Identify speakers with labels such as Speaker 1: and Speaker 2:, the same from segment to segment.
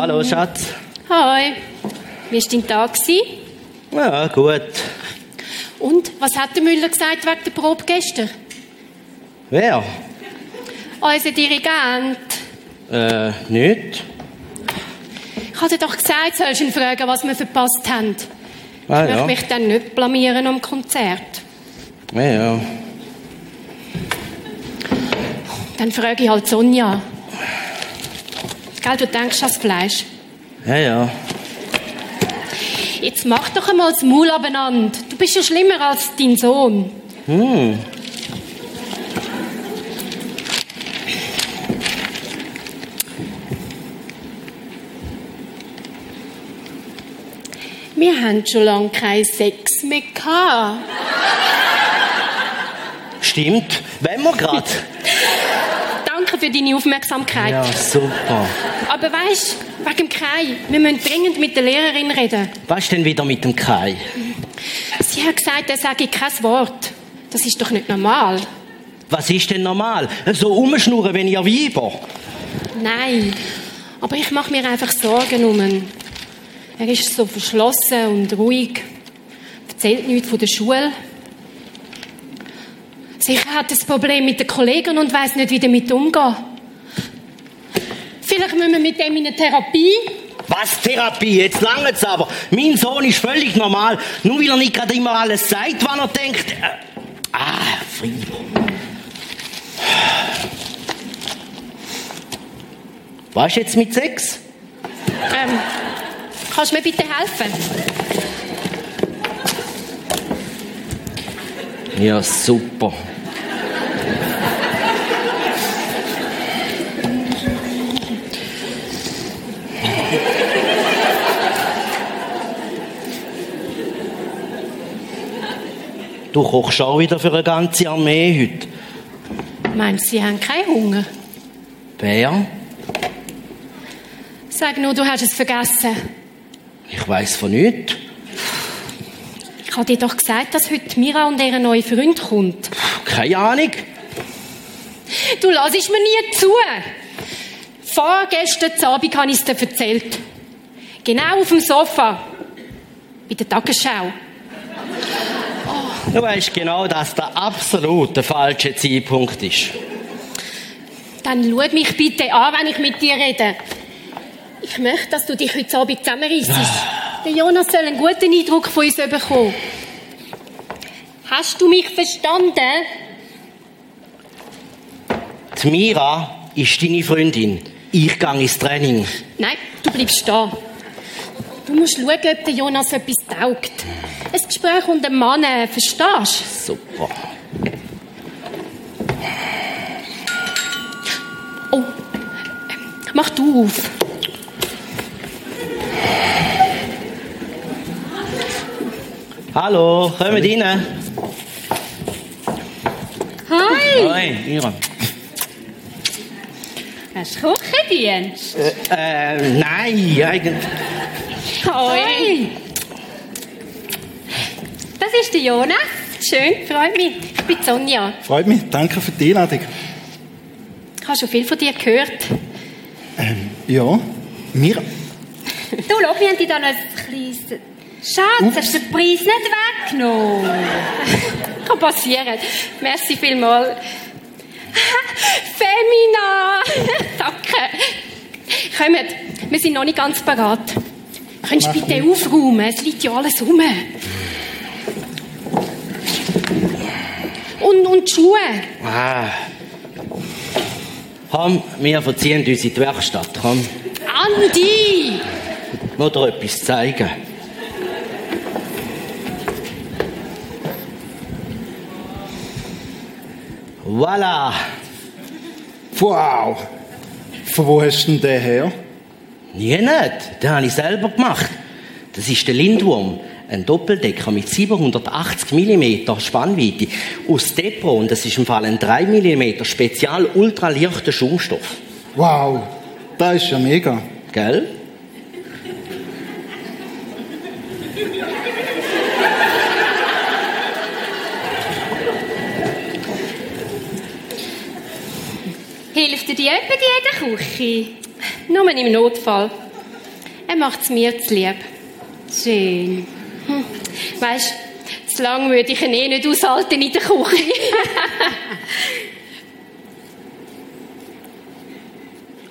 Speaker 1: Hallo, Schatz.
Speaker 2: Hi. Wie war dein Tag?
Speaker 1: Ja, gut.
Speaker 2: Und, was hat der Müller gesagt wegen der Probe gestern?
Speaker 1: Wer?
Speaker 2: Unser Dirigent.
Speaker 1: Äh, nicht?
Speaker 2: Ich hatte doch gesagt, sollst du ihn fragen, was wir verpasst haben.
Speaker 1: Ah,
Speaker 2: Ich
Speaker 1: ja.
Speaker 2: möchte mich dann nicht blamieren am Konzert.
Speaker 1: Ja, ja.
Speaker 2: Dann frage ich halt Sonja. Gell, du denkst an das Fleisch.
Speaker 1: Ja, ja.
Speaker 2: Jetzt mach doch einmal das Maul abeinander. Du bist ja schlimmer als dein Sohn.
Speaker 1: Hm.
Speaker 2: Wir haben schon lange keinen Sex mehr gehabt.
Speaker 1: Stimmt. Wenn wir gerade.
Speaker 2: Für deine Aufmerksamkeit.
Speaker 1: Ja, super.
Speaker 2: Aber weißt, wegen dem Kai, wir müssen dringend mit der Lehrerin reden.
Speaker 1: Was ist denn wieder mit dem Kai?
Speaker 2: Sie hat gesagt, er sage kein Wort. Das ist doch nicht normal.
Speaker 1: Was ist denn normal? So umschnurren, wenn ihr Weiber.
Speaker 2: Nein, aber ich mache mir einfach Sorgen um ihn. Er ist so verschlossen und ruhig, erzählt nichts von der Schule. Sicher hat ein Problem mit den Kollegen und weiß nicht, wie damit umgehen. Vielleicht müssen wir mit dem in eine Therapie.
Speaker 1: Was Therapie? Jetzt lange es aber. Mein Sohn ist völlig normal. Nur weil er nicht gerade immer alles sagt, was er denkt. Äh, ah, Frieder. Was ist jetzt mit Sex?
Speaker 2: Ähm, kannst du mir bitte helfen?
Speaker 1: Ja, super. Du kochst auch wieder für eine ganze Armee heute.
Speaker 2: Meinst du, sie haben keinen Hunger?
Speaker 1: Wer?
Speaker 2: Sag nur, du hast es vergessen.
Speaker 1: Ich weiß von nichts.
Speaker 2: Ich habe dir doch gesagt, dass heute Mira und ihr neuer Freund kommt.
Speaker 1: Keine Ahnung.
Speaker 2: Du lassest mir nie zu. Vorgestern Abend habe ich es dir erzählt. Genau auf dem Sofa. Bei der Tagesschau.
Speaker 1: Du weißt genau, dass der absolut der falsche Zeitpunkt ist.
Speaker 2: Dann schau mich bitte an, wenn ich mit dir rede. Ich möchte, dass du dich heute Abend zusammenreissest. Der Jonas soll einen guten Eindruck von uns bekommen. Hast du mich verstanden?
Speaker 1: Die Mira ist deine Freundin. Ich gehe ins Training.
Speaker 2: Nein, du bleibst da. Du musst schauen, ob der Jonas etwas taugt. Ein Gespräch unter einem Mann, äh, verstehst
Speaker 1: Super.
Speaker 2: Oh, mach du auf.
Speaker 1: Hallo, kommt rein.
Speaker 2: Hi!
Speaker 1: Hi, Mira.
Speaker 2: Hast du Küchendienst?
Speaker 1: Äh, äh, nein, eigentlich.
Speaker 2: Hi! Das ist der Jonas. Schön, freut mich. Ich bin Sonja.
Speaker 3: Freut mich, danke für die Einladung.
Speaker 2: Ich habe schon viel von dir gehört.
Speaker 3: Ähm, ja, mir.
Speaker 4: Du, schau, wir haben dir da noch ein kleines... Schatz, hast du den Preis nicht weggenommen?
Speaker 2: Kann passieren. Merci vielmals. Femina! Danke. Kommt, wir sind noch nicht ganz parat. Könntest du bitte
Speaker 3: nichts.
Speaker 2: aufräumen? Es liegt ja alles rum. Und, und die Schuhe.
Speaker 1: Ah. Komm, wir verziehen uns in die Werkstatt. Komm,
Speaker 2: Andi!
Speaker 1: ich muss dir etwas zeigen. Voilà.
Speaker 3: Wow! Von wo hast du denn den her?
Speaker 1: Nie nicht. Den habe ich selber gemacht. Das ist der Lindwurm. Ein Doppeldecker mit 780 mm Spannweite aus Depro und das ist im Fall ein 3 mm spezial ultraleichter Schaumstoff.
Speaker 3: Wow! Das ist ja mega.
Speaker 1: Gell?
Speaker 4: Hilft dir die jemand in jeder Küche?
Speaker 2: Nur im Notfall. Er macht es mir zu lieb.
Speaker 4: Schön.
Speaker 2: Hm. Weißt zu lang würde ich ihn eh nicht aushalten in der Küche.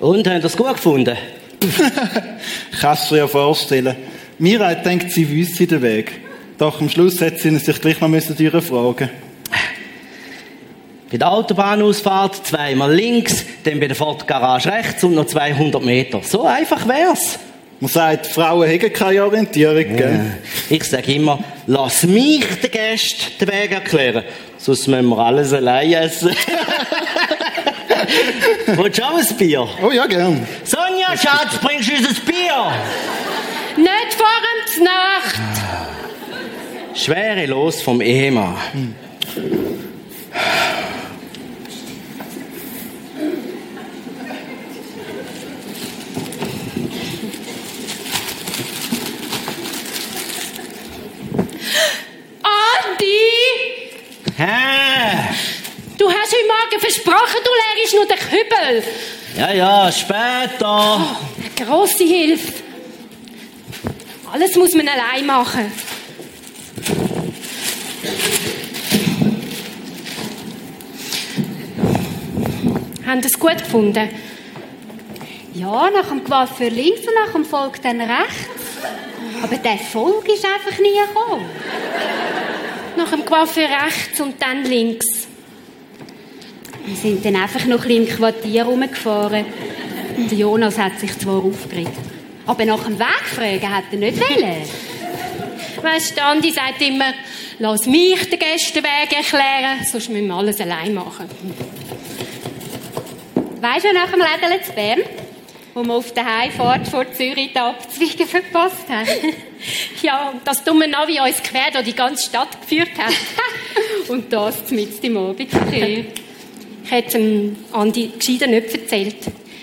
Speaker 1: Und, habt ihr es gut gefunden?
Speaker 3: Kannst du dir ja vorstellen. Mira denkt, sie wüsste den Weg. Doch am Schluss hätte sie sich gleich noch müssen durchfragen
Speaker 1: Bei der Autobahnausfahrt zweimal links, dann bei der Ford Garage rechts und noch 200 Meter. So einfach wär's.
Speaker 3: Man sagt, Frauen haben keine Orientierung, gell?
Speaker 1: Ich sage immer, lass mich den Gästen den Weg erklären. Sonst müssen wir alles allein essen. Willst du auch ein Bier?
Speaker 3: Oh ja, gern.
Speaker 1: Sonja, Schatz, bringst du uns ein Bier?
Speaker 2: nicht vor dem Nacht.
Speaker 1: Schwere Los vom Ehemann.
Speaker 2: Andi!
Speaker 1: Hä?
Speaker 2: Du hast heute Morgen versprochen, du lehrst nur den Kübel.
Speaker 1: Ja, ja, später.
Speaker 2: Eine grosse Hilfe. Alles muss man allein machen. Haben Sie es gut gefunden?
Speaker 4: Ja, nach dem Coiffeur links und nach dem Volk dann rechts. Aber der Volk ist einfach nie gekommen.
Speaker 2: Nach dem Coiffeur rechts und dann links.
Speaker 4: Wir sind dann einfach noch ein bisschen im Quartier rumgefahren. Der Jonas hat sich zwar aufgeregt. Aber nach dem Weg fragen hat er nicht wollen.
Speaker 2: Weißt du, Andi sagt immer, lass mich den Gästen den Weg erklären, sonst müssen wir alles allein machen.
Speaker 4: Weißt du, nach dem Lädel zu Bern, wo wir auf der Heimfahrt vor Zürich die Abzweigung verpasst haben?
Speaker 2: Ja, und das dumme Navi uns quer durch die ganze Stadt geführt hat.
Speaker 4: Und das mit dem Abendverkehr.
Speaker 2: Ich hätte dem Andi gescheiter nicht erzählt.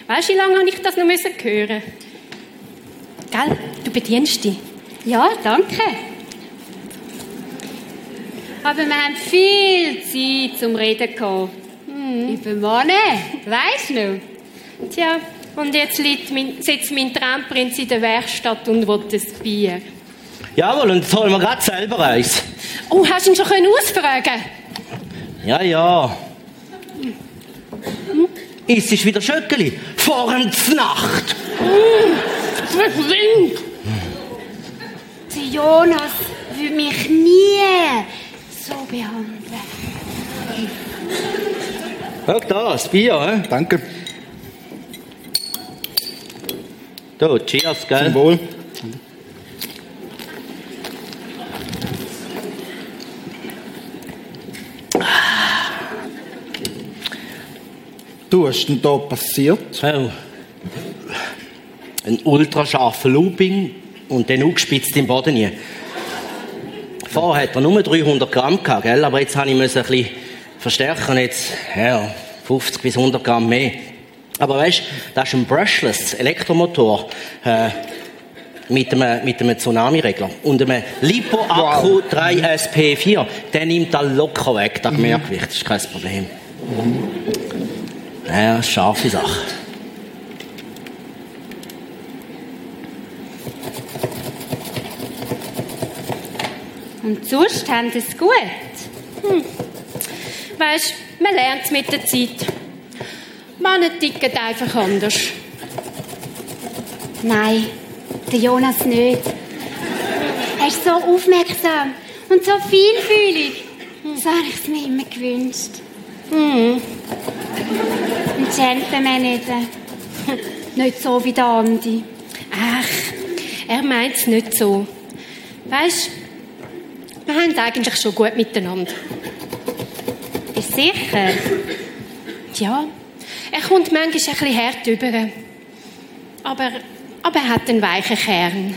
Speaker 2: Weißt du, wie lange habe ich das noch müssen hören? Gell? Du bedienst dich.
Speaker 4: Ja, danke. Aber wir haben viel Zeit zum Reden gehabt. Über Männer, weisst du noch?
Speaker 2: Tja, und jetzt liegt mein, sitzt mein Traumprinz in der Werkstatt und will das Bier.
Speaker 1: Jawohl, und jetzt holen wir gerade selber eins.
Speaker 2: Oh, hast du ihn schon können ausfragen
Speaker 1: Ja, ja. Ist es wieder Schöckeli? Vor der Nacht.
Speaker 2: Verschwind!
Speaker 4: Der Jonas würde mich nie so behandeln.
Speaker 1: Schau da, das Bier, hä?
Speaker 3: Danke.
Speaker 1: Da, cheers, gell?
Speaker 3: Zum Wohl. Du, was ist denn da passiert?
Speaker 1: Oh. Ein ultrascharfer Looping und dann aufgespitzt im Boden hier. Vorher hat er nur 300 Gramm gehabt, gell? aber jetzt habe ich ein bisschen verstärken, jetzt ja, 50 bis 100 Gramm mehr. Aber weißt, das ist ein Brushless Elektromotor äh, mit einem, mit einem Tsunami-Regler und einem Lipo-Akku 3SP4. Der nimmt da locker weg, das Mehrgewicht, das ist kein Problem. Ja, scharfe Sache.
Speaker 4: Und sonst haben sie es gut.
Speaker 2: Weißt du, man lernt es mit der Zeit. Männer ticken einfach anders.
Speaker 4: Nein, der Jonas nicht. Er ist so aufmerksam und so feinfühlig. So habe ich es mir immer gewünscht.
Speaker 2: Mhm.
Speaker 4: Ein Gentleman eben. Nicht so wie der Andi.
Speaker 2: Ach, er meint es nicht so. Weißt du, wir haben eigentlich schon gut miteinander.
Speaker 4: Bist du sicher?
Speaker 2: Ja, er kommt manchmal ein bisschen hart rüber. Aber, aber er hat einen weichen Kern.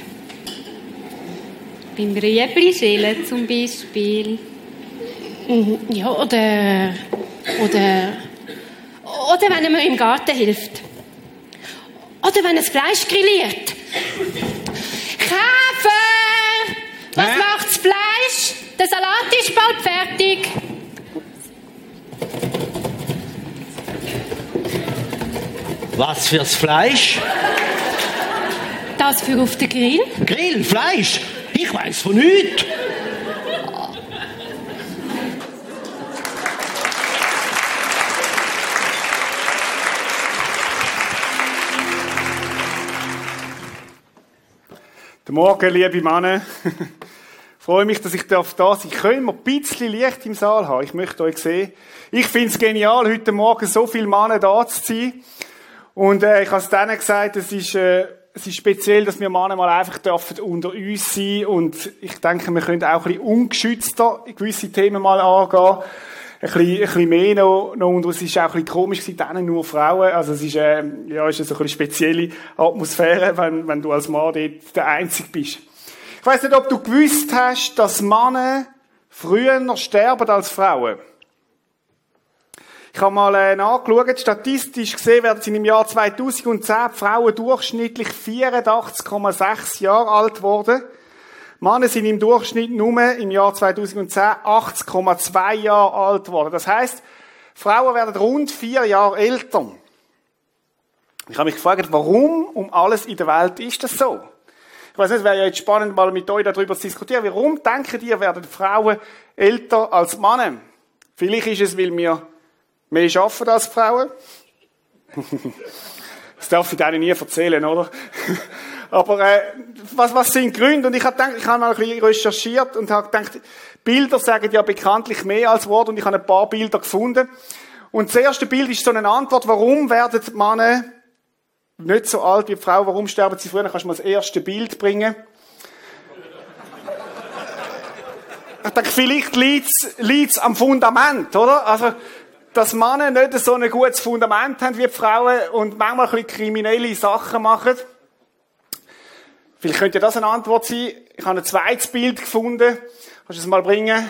Speaker 4: Beim Rüebli schälen zum Beispiel.
Speaker 2: Mhm, Ja, oder, oder, oder wenn er mir im Garten hilft. Oder wenn er das Fleisch grilliert. Käfer! Was
Speaker 1: Hä?
Speaker 2: macht das Fleisch? Der Salat ist bald fertig.
Speaker 1: Was fürs Fleisch?
Speaker 2: das für auf den Grill?
Speaker 1: Grill, Fleisch? Ich weiß von nichts.
Speaker 5: Guten Morgen, liebe Männer. Ich freue mich, dass ich da sein darf. Ich könnte ein bisschen Licht im Saal haben. Ich möchte euch sehen. Ich finde es genial, heute Morgen so viele Männer da zu sein. Und äh, ich habe es denen gesagt, es ist, äh, es ist speziell, dass wir Männer mal einfach dürfen unter uns sein Und ich denke, wir können auch ein bisschen ungeschützter gewisse Themen mal angehen. Bisschen, ein bisschen mehr noch, noch und es ist auch ein bisschen komisch gewesen, nur Frauen. Also es ist, äh, ja, ist eine spezielle Atmosphäre, wenn, wenn du als Mann dort der Einzige bist. Ich weiß nicht, ob du gewusst hast, dass Männer früher noch sterben als Frauen. Ich habe mal äh, nachgeschaut, statistisch gesehen werden sie im Jahr 2010 Frauen durchschnittlich 84,6 Jahre alt worden. Männer sind im Durchschnitt nur im Jahr 2010 80,2 Jahre alt worden. Das heißt, Frauen werden rund vier Jahre älter. Ich habe mich gefragt, warum um alles in der Welt ist das so? Ich weiß nicht, wäre ja jetzt spannend, mal mit euch darüber zu diskutieren. Warum denken ihr, werden Frauen älter als Männer? Vielleicht ist es, weil wir mehr arbeiten als Frauen. das darf ich denen nie erzählen, oder? Aber äh, was, was sind Gründe? Und ich habe gedacht, ich habe mal ein bisschen recherchiert und habe gedacht, Bilder sagen ja bekanntlich mehr als Worte und ich habe ein paar Bilder gefunden. Und das erste Bild ist so eine Antwort, warum werden Männer nicht so alt wie die Frau. Warum sterben sie früher? Dann kannst du mal das erste Bild bringen. Ich denke, vielleicht liegt es am Fundament, oder? Also, dass Männer nicht so ein gutes Fundament haben wie Frauen und manchmal ein bisschen kriminelle Sachen machen. Vielleicht könnte das eine Antwort sein. Ich habe ein zweites Bild gefunden. Kannst du es mal bringen?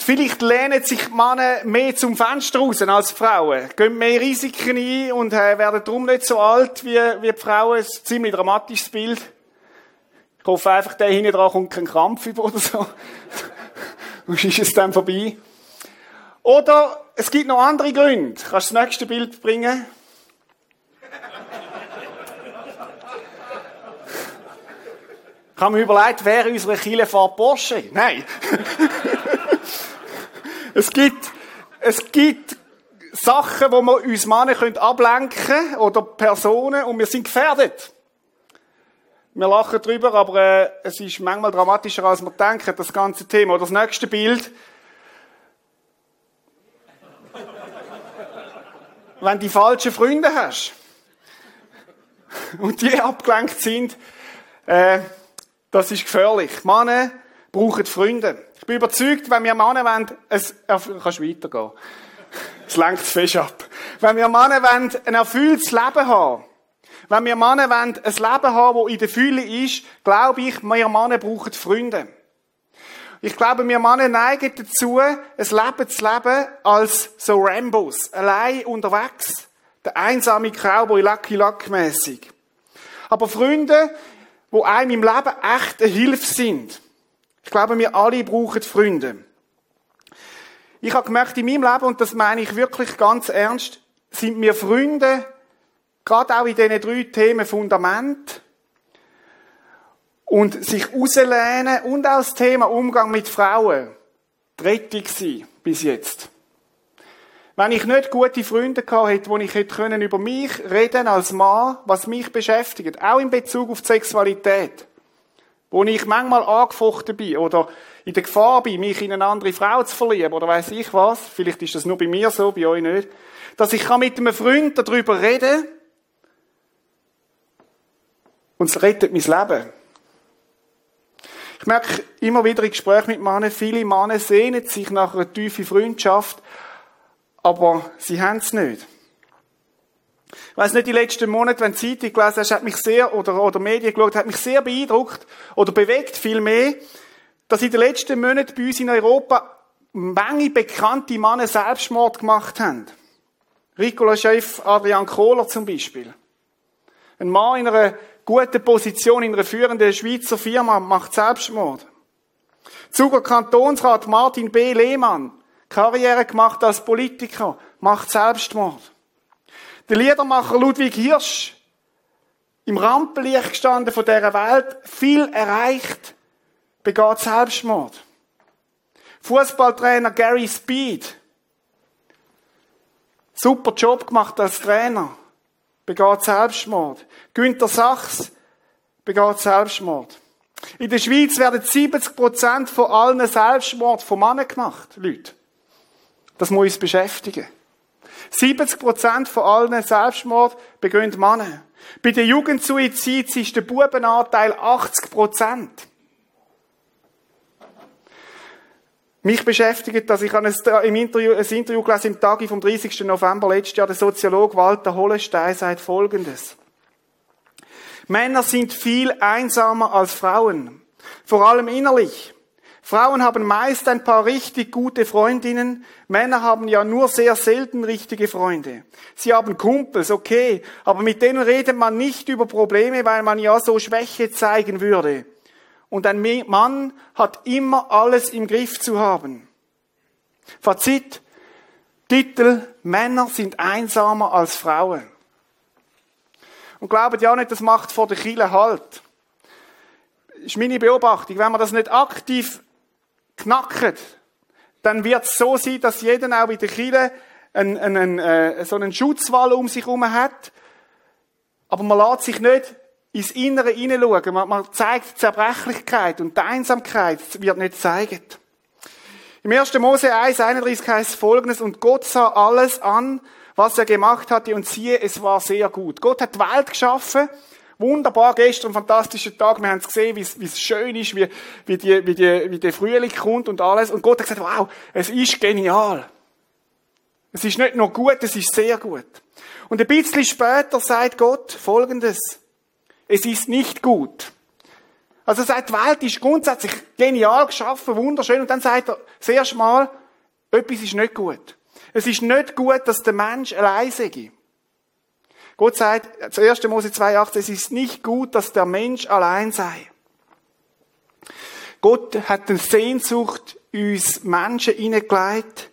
Speaker 5: Vielleicht lehnen sich Männer mehr zum Fenster raus als Frauen, gehen mehr Risiken ein und äh, werden darum nicht so alt wie, wie die Frauen. Ein ziemlich dramatisches Bild. Ich hoffe einfach, der hinten dran kommt kein Krampf über oder so. und ist es dann vorbei. Oder es gibt noch andere Gründe. Kannst du das nächste Bild bringen? Ich habe mir überlegt, wer unsere Kille fährt Porsche? Nein. Es gibt, es gibt Sachen, wo wir uns Männer ablenken können oder Personen und wir sind gefährdet. Wir lachen drüber, aber äh, es ist manchmal dramatischer, als wir denken, das ganze Thema. Oder das nächste Bild. Wenn du falschen Freunde hast und die abgelenkt sind, äh, das ist gefährlich. Männer brauchen Freunde. Ich bin überzeugt, wenn wir Männer wollen, es, kannst weitergehen. Es lenkt fest ab. Wenn wir Männer wollen, ein erfülltes Leben haben, wenn wir Männer wollen, ein Leben haben, das in der Fülle ist, glaube ich, wir Männer brauchen Freunde. Ich glaube, wir Männer neigen dazu, ein Leben zu leben als so Rambos, allein unterwegs. Der einsame Cowboy, Lucky Luck mäßig. Aber Freunde, die einem im Leben echt eine Hilfe sind. Ich glaube, wir alle brauchen Freunde. Ich habe gemerkt, in meinem Leben, und das meine ich wirklich ganz ernst, sind mir Freunde, gerade auch in diesen drei Themen Fundament und sich rauslehnen und auch das Thema Umgang mit Frauen, die Rettung sein, bis jetzt. Wenn ich nicht gute Freunde gehabt hätte, wo ich hätte können über mich reden als Mann, was mich beschäftigt, auch in Bezug auf die Sexualität, wo ich manchmal angefochten bin oder in der Gefahr bin, mich in eine andere Frau zu verlieben oder weiß ich was, vielleicht ist das nur bei mir so, bei euch nicht, dass ich mit einem Freund darüber reden und es rettet mein Leben. Ich merke immer wieder in Gesprächen mit Männern, viele Männer sehnen sich nach einer tiefen Freundschaft, aber sie haben es nicht. Ich weiss nicht, die letzten Monate, wenn du Zeitung gelesen hast, hat mich sehr, oder, oder Medien geschaut, hat mich sehr beeindruckt, oder bewegt viel mehr, dass in den letzten Monaten bei uns in Europa Menge bekannte Männer Selbstmord gemacht haben. Ricola-Chef Adrian Kohler zum Beispiel. Ein Mann in einer guten Position in einer führenden Schweizer Firma macht Selbstmord. Zuger Kantonsrat Martin B. Lehmann, Karriere gemacht als Politiker, macht Selbstmord. Der Liedermacher Ludwig Hirsch im Rampenlicht gestanden von dieser Welt, viel erreicht, begeht Selbstmord. Fußballtrainer Gary Speed, super Job gemacht als Trainer, begeht Selbstmord. Günter Sachs begeht Selbstmord. In der Schweiz werden 70% von allen Selbstmord von Männern gemacht, Leute. Das muss uns beschäftigen. 70% von allen Selbstmord begehen Männer. Bei den Jugendsuizids ist der Bubenanteil 80%. Mich beschäftigt, dass ich im Interview, ein Interview gelesen im Tag vom 30. November letztes Jahr, der Soziologe Walter Hollestein sagt Folgendes. Männer sind viel einsamer als Frauen. Vor allem innerlich. Frauen haben meist ein paar richtig gute Freundinnen, Männer haben ja nur sehr selten richtige Freunde. Sie haben Kumpels, okay, aber mit denen redet man nicht über Probleme, weil man ja so Schwäche zeigen würde. Und ein Mann hat immer alles im Griff zu haben. Fazit, Titel, Männer sind einsamer als Frauen. Und glaubt ja nicht, das macht vor der Kille halt. Ist meine Beobachtung. Wenn man das nicht aktiv knackt, dann wird es so sein, dass jeder auch in der Kirche einen, einen, äh, so einen Schutzwall um sich herum hat. Aber man lässt sich nicht ins Innere hineinschauen. Man, man zeigt die Zerbrechlichkeit und die Einsamkeit wird nicht gezeigt. Im 1. Mose 1, 31 heißt folgendes, und Gott sah alles an, was er gemacht hatte, und siehe, es war sehr gut. Gott hat die Welt geschaffen, Wunderbar, gestern, fantastischer Tag. Wir haben es gesehen, wie es, schön ist, wie, wie, die, wie, die, wie der Frühling kommt und alles. Und Gott hat gesagt, wow, es ist genial. Es ist nicht nur gut, es ist sehr gut. Und ein bisschen später sagt Gott Folgendes. Es ist nicht gut. Also er sagt, die Welt ist grundsätzlich genial geschaffen, wunderschön. Und dann sagt er das erste Mal, etwas ist nicht gut. Es ist nicht gut, dass der Mensch allein sei. Gott sagt, zuerst Mose 2,8, es ist nicht gut, dass der Mensch allein sei. Gott hat eine Sehnsucht uns Menschen hineingelegt,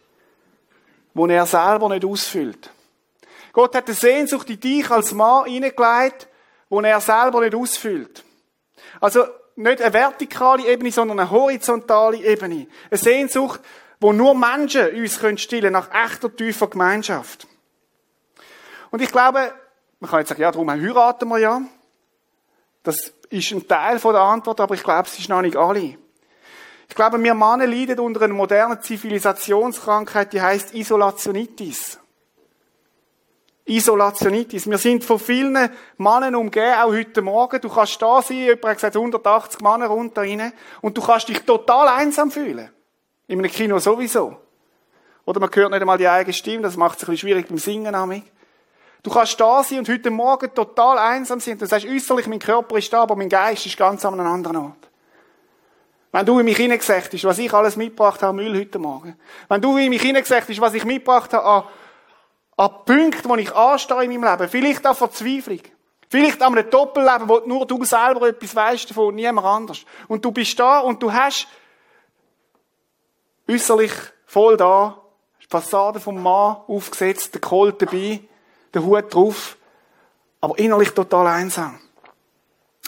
Speaker 5: wo er selber nicht ausfüllt. Gott hat eine Sehnsucht in dich als Mann hineingelegt, wo er selber nicht ausfüllt. Also nicht eine vertikale Ebene, sondern eine horizontale Ebene. Eine Sehnsucht, wo nur Menschen uns stillen können nach echter, tiefer Gemeinschaft. Und ich glaube, man kann jetzt sagen, ja, darum heiraten wir ja. Das ist ein Teil der Antwort, aber ich glaube, es ist noch nicht alle. Ich glaube, wir Männer leiden unter einer modernen Zivilisationskrankheit, die heißt Isolationitis. Isolationitis. Wir sind von vielen Männern umgeben, auch heute Morgen. Du kannst da sein, jemand hat gesagt 180 Männer runter rein, und du kannst dich total einsam fühlen. In einem Kino sowieso. Oder man hört nicht einmal die eigene Stimme, das macht es ein bisschen schwierig beim Singen. Amig. Du kannst da sein und heute Morgen total einsam sein. Du sagst, äußerlich, mein Körper ist da, aber mein Geist ist ganz an einem anderen Ort. Wenn du in mich hineingesagt hast, was ich alles mitgebracht habe, Müll heute Morgen. Wenn du in mich hineingesagt hast, was ich mitgebracht habe an, an Punkten, wo ich anstehe in meinem Leben. Vielleicht auch Verzweiflung. Vielleicht an einem Doppelleben, wo nur du selber etwas weißt davon und niemand anders. Und du bist da und du hast äußerlich voll da, die Fassade vom Mann aufgesetzt, der Kohl dabei, den Hut drauf, aber innerlich total einsam.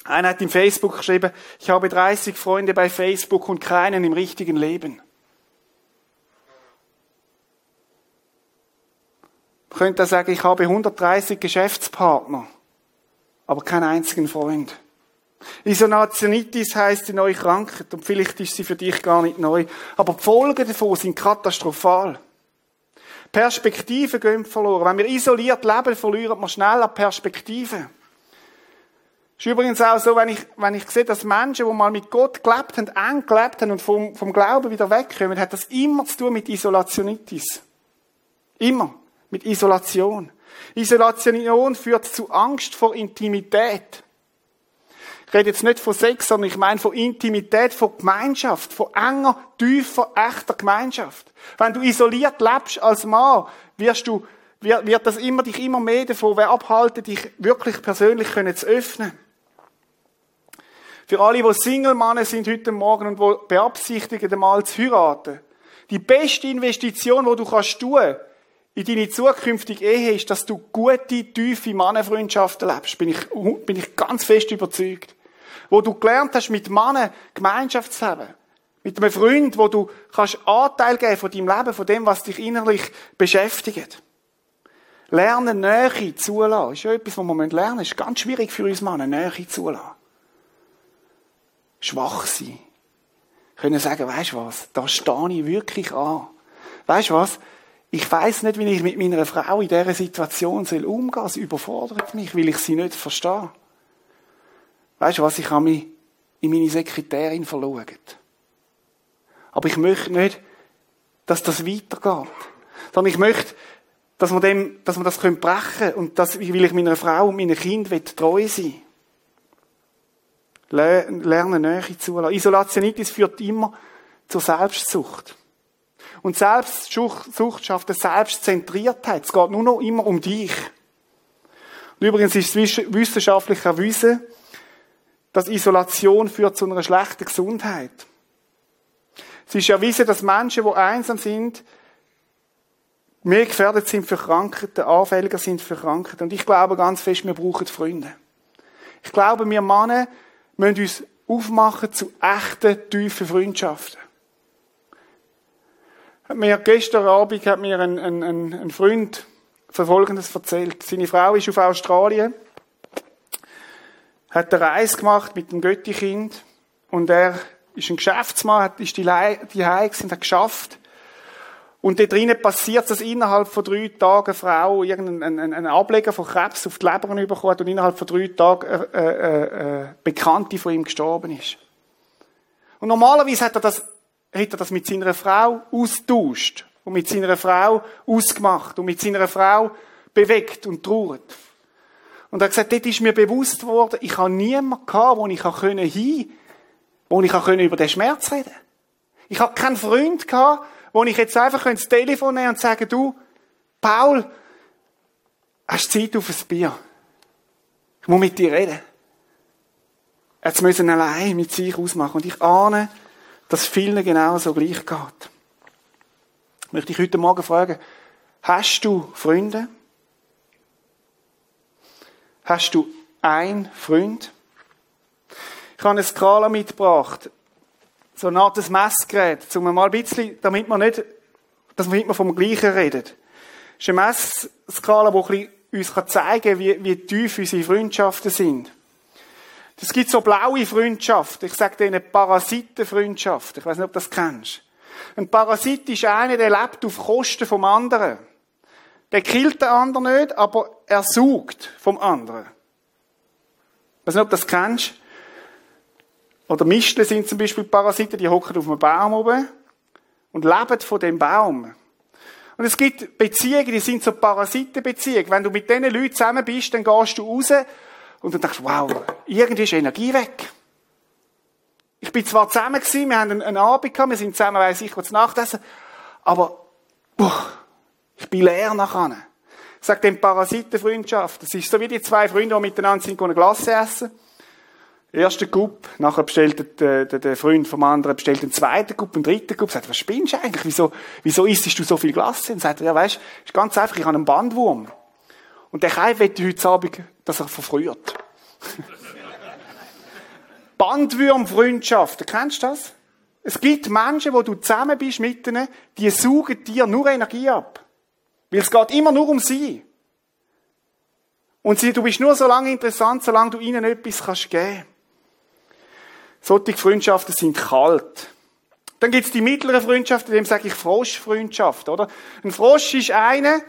Speaker 5: Einer hat im Facebook geschrieben, ich habe 30 Freunde bei Facebook und keinen im richtigen Leben. Man könnte sagen, ich habe 130 Geschäftspartner, aber keinen einzigen Freund. Isolationitis heißt die neue Krankheit und vielleicht ist sie für dich gar nicht neu, aber die Folgen davon sind katastrophal. Perspektiven gehen verloren. Wenn wir isoliert leben, verlieren wir schnell an Perspektiven. Es ist übrigens auch so, wenn ich, wenn ich sehe, dass Menschen, die mal mit Gott gelebt haben, eng gelebt haben und vom, vom Glauben wieder wegkommen, hat das immer zu tun mit Isolationitis. Immer. Mit Isolation. Isolation führt zu Angst vor Intimität. Ich rede jetzt nicht von Sex, sondern ich meine von Intimität, von Gemeinschaft, von enger, tiefer, echter Gemeinschaft. Wenn du isoliert lebst als Mann, wirst du, wird das immer, dich immer mehr davon abhalten, dich wirklich persönlich zu öffnen. Für alle, die Single-Männer sind heute Morgen und die beabsichtigen, einmal zu heiraten. Die beste Investition, die du kannst tun, in deine zukünftige Ehe ist, dass du gute, tiefe Mannenfreundschaften lebst. Bin ich, bin ich ganz fest überzeugt. Wo du gelernt hast, mit Mannen Gemeinschaft zu leben. Mit einem Freund, wo du kannst Anteil geben von deinem Leben, von dem, was dich innerlich beschäftigt. Lernen, Nähe zulassen. Ist ja etwas, was wir lernen. Ist ganz schwierig für uns Männer, Nähe zulassen. Schwach sein. Können sagen, du was? Da stehe ich wirklich an. Du was? Ich weiß nicht, wie ich mit meiner Frau in dieser Situation umgehen soll. Sie überfordert mich, weil ich sie nicht verstehe. Weißt du was? Ich habe mich in meine Sekretärin verlaugt. Aber ich möchte nicht, dass das weitergeht. Sondern ich möchte, dass wir dem, dass wir das brechen können und dass, weil ich meiner Frau und meinen Kindern treu sein Lernen Nähe zulassen. Isolationitis führt immer zur Selbstsucht. Und Selbstsucht schafft eine Selbstzentriertheit. Es geht nur noch immer um dich. Und übrigens ist es wissenschaftlich erwiesen, dass Isolation führt zu einer schlechten Gesundheit. Es ist erwiesen, dass Menschen, die einsam sind, mehr gefährdet sind für Krankheiten, anfälliger sind für Krankheiten. Und ich glaube ganz fest, wir brauchen Freunde. Ich glaube, wir Männer müssen uns aufmachen zu echten, tiefen Freundschaften. Mir gestern Abend hat mir ein, ein, ein Freund Folgendes erzählt. Seine Frau ist auf Australien, hat eine Reise gemacht mit dem Göttikind und er ist ein Geschäftsmann, hat, ist die, die und hat geschafft. Und dort drinnen passiert dass innerhalb von drei Tagen eine Frau irgendeinen einen Ableger von Krebs auf die Leber bekommen hat und innerhalb von drei Tagen eine, eine, eine Bekannte von ihm gestorben ist. Und normalerweise hat er das, hat er das mit seiner Frau austauscht und mit seiner Frau ausgemacht und mit seiner Frau bewegt und trauert. Und er hat gesagt, dort ist mir bewusst worden, ich habe niemanden gehabt, wo ich hin hin, wo ich über den Schmerz reden Ich habe keinen Freund gehabt, wo ich jetzt einfach das Telefon nehmen und sagen, du, Paul, hast Zeit auf ein Bier? Ich muss mit dir reden. Jetzt müssen allein mit sich ausmachen. Und ich ahne, dass vielen genau so gleich geht. Ich möchte dich heute Morgen fragen, hast du Freunde? Hast du einen Freund? Ich habe eine Skala mitgebracht so eine Art Messgerät, um mal ein bisschen, damit man nicht, dass man vom Gleichen redet. Das ist eine Messskala, die uns zeigen kann, wie, wie tief unsere Freundschaften sind. Es gibt so blaue Freundschaften. Ich sage denen Parasitenfreundschaften. Ich weiß nicht, ob du das kennst. Ein Parasit ist einer, der lebt auf Kosten vom anderen. Der killt den anderen nicht, aber er sucht vom anderen. Ich weiß nicht, ob das kennst. Oder Misteln sind zum Beispiel Parasiten, die hocken auf einem Baum oben und leben von dem Baum. Und es gibt Beziehungen, die sind so Parasitenbeziehungen. Wenn du mit diesen Leuten zusammen bist, dann gehst du raus und dann denkst, wow, irgendwie ist Energie weg. Ich bin zwar zusammen gewesen, wir haben einen, Abend gehabt, wir sind zusammen, weiss ich, kurz Nachtessen, aber, boah, bin leer nachher. Sage dem Parasitenfreundschaft. Das ist so wie die zwei Freunde, die miteinander sind, eine Glasse essen. Erste Gup, nachher bestellt der, der, der Freund vom anderen bestellt den zweiten Gup, einen dritten Gup, sagt, was spinnst du eigentlich? Wieso, wieso isst du so viel Glasse? Und sagt ja, weißt, ist ganz einfach, ich habe einen Bandwurm. Und der Kai will heute Abend, dass er verfrüht. Bandwurmfreundschaft, kennst du das? Es gibt Menschen, wo du zusammen bist mit ihnen, die saugen dir nur Energie ab. Weil es geht immer nur um sie. Und sie, du bist nur so lange interessant, solange du ihnen etwas kannst geben solche Freundschaften sind kalt. Dann gibt's die mittleren Freundschaften, dem sage ich Froschfreundschaft, oder? Ein Frosch ist einer,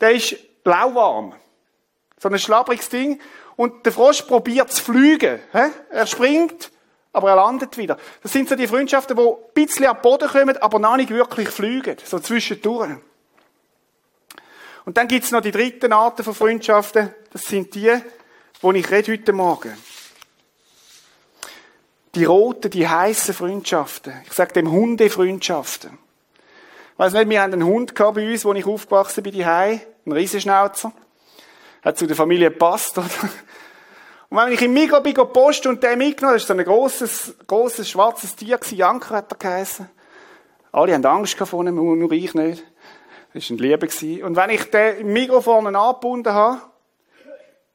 Speaker 5: der ist lauwarm. So ein schlabbriges Ding. Und der Frosch probiert zu fliegen. Er springt, aber er landet wieder. Das sind so die Freundschaften, die ein bisschen am Boden kommen, aber noch nicht wirklich fliegen. So zwischendurch. Und dann gibt's noch die dritten Arten von Freundschaften. Das sind die, die ich rede heute Morgen. Die roten, die heißen Freundschaften. Ich sage dem Hundefreundschaften. Ich weiss nicht, wir haben einen Hund bei uns, wo ich aufgewachsen bin, die Hai, ein Riesenschnauzer. Hat zu der Familie gepasst, oder? Und wenn ich im Mikro bin, posten und der mitgenommen, das ist so ein grosses, grosses, schwarzes Tier Janker hat er geheissen. Alle haben Angst vor ihm, nur ich nicht. Das war ein Liebe. Und wenn ich den Mikrofon angebunden habe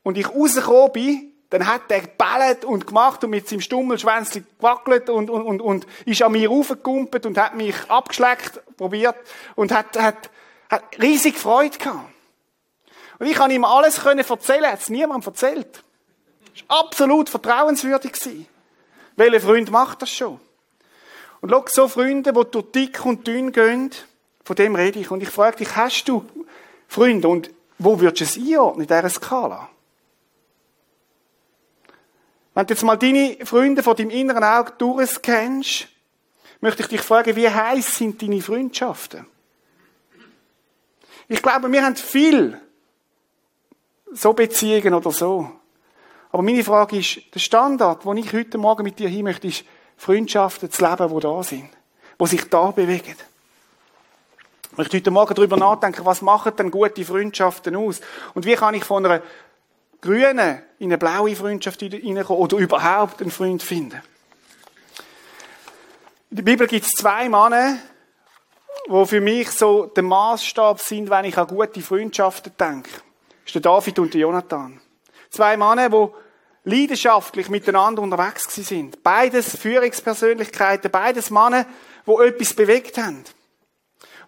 Speaker 5: und ich rausgekommen bin, dann hat er gebellt und gemacht und mit seinem Stummelschwänzchen gewackelt und, und, und, und ist an mir raufgekumpelt und hat mich abgeschleckt, probiert und hat, hat, hat riesig Freude gehabt. Und ich kann ihm alles können erzählen, hat es niemandem erzählt. Das war absolut vertrauenswürdig. Welcher Freund macht das schon? Und schau, so Freunde, die durch dick und dünn gehen, von dem rede ich. Und ich frage dich, hast du Freunde und wo würdest du es einordnen in dieser Skala? Wenn du jetzt mal deine Freunde von deinem inneren Auge durchscannst, möchte ich dich fragen, wie heiß sind deine Freundschaften? Ich glaube, wir haben viel so Beziehungen oder so. Aber meine Frage ist, der Standard, den ich heute Morgen mit dir hin möchte, ist, Freundschaften zu leben, die da sind. Die sich da bewegen. Ich möchte heute Morgen darüber nachdenken, was machen denn gute Freundschaften aus? Und wie kann ich von einer grünen in eine blaue Freundschaft hineinkommen oder überhaupt einen Freund finden? In der Bibel gibt es zwei Männer, die für mich so der Maßstab sind, wenn ich an gute Freundschaften denke. Das ist der David und der Jonathan. Zwei Männer, die leidenschaftlich miteinander unterwegs sind. Beides Führungspersönlichkeiten, beides Männer, die etwas bewegt haben.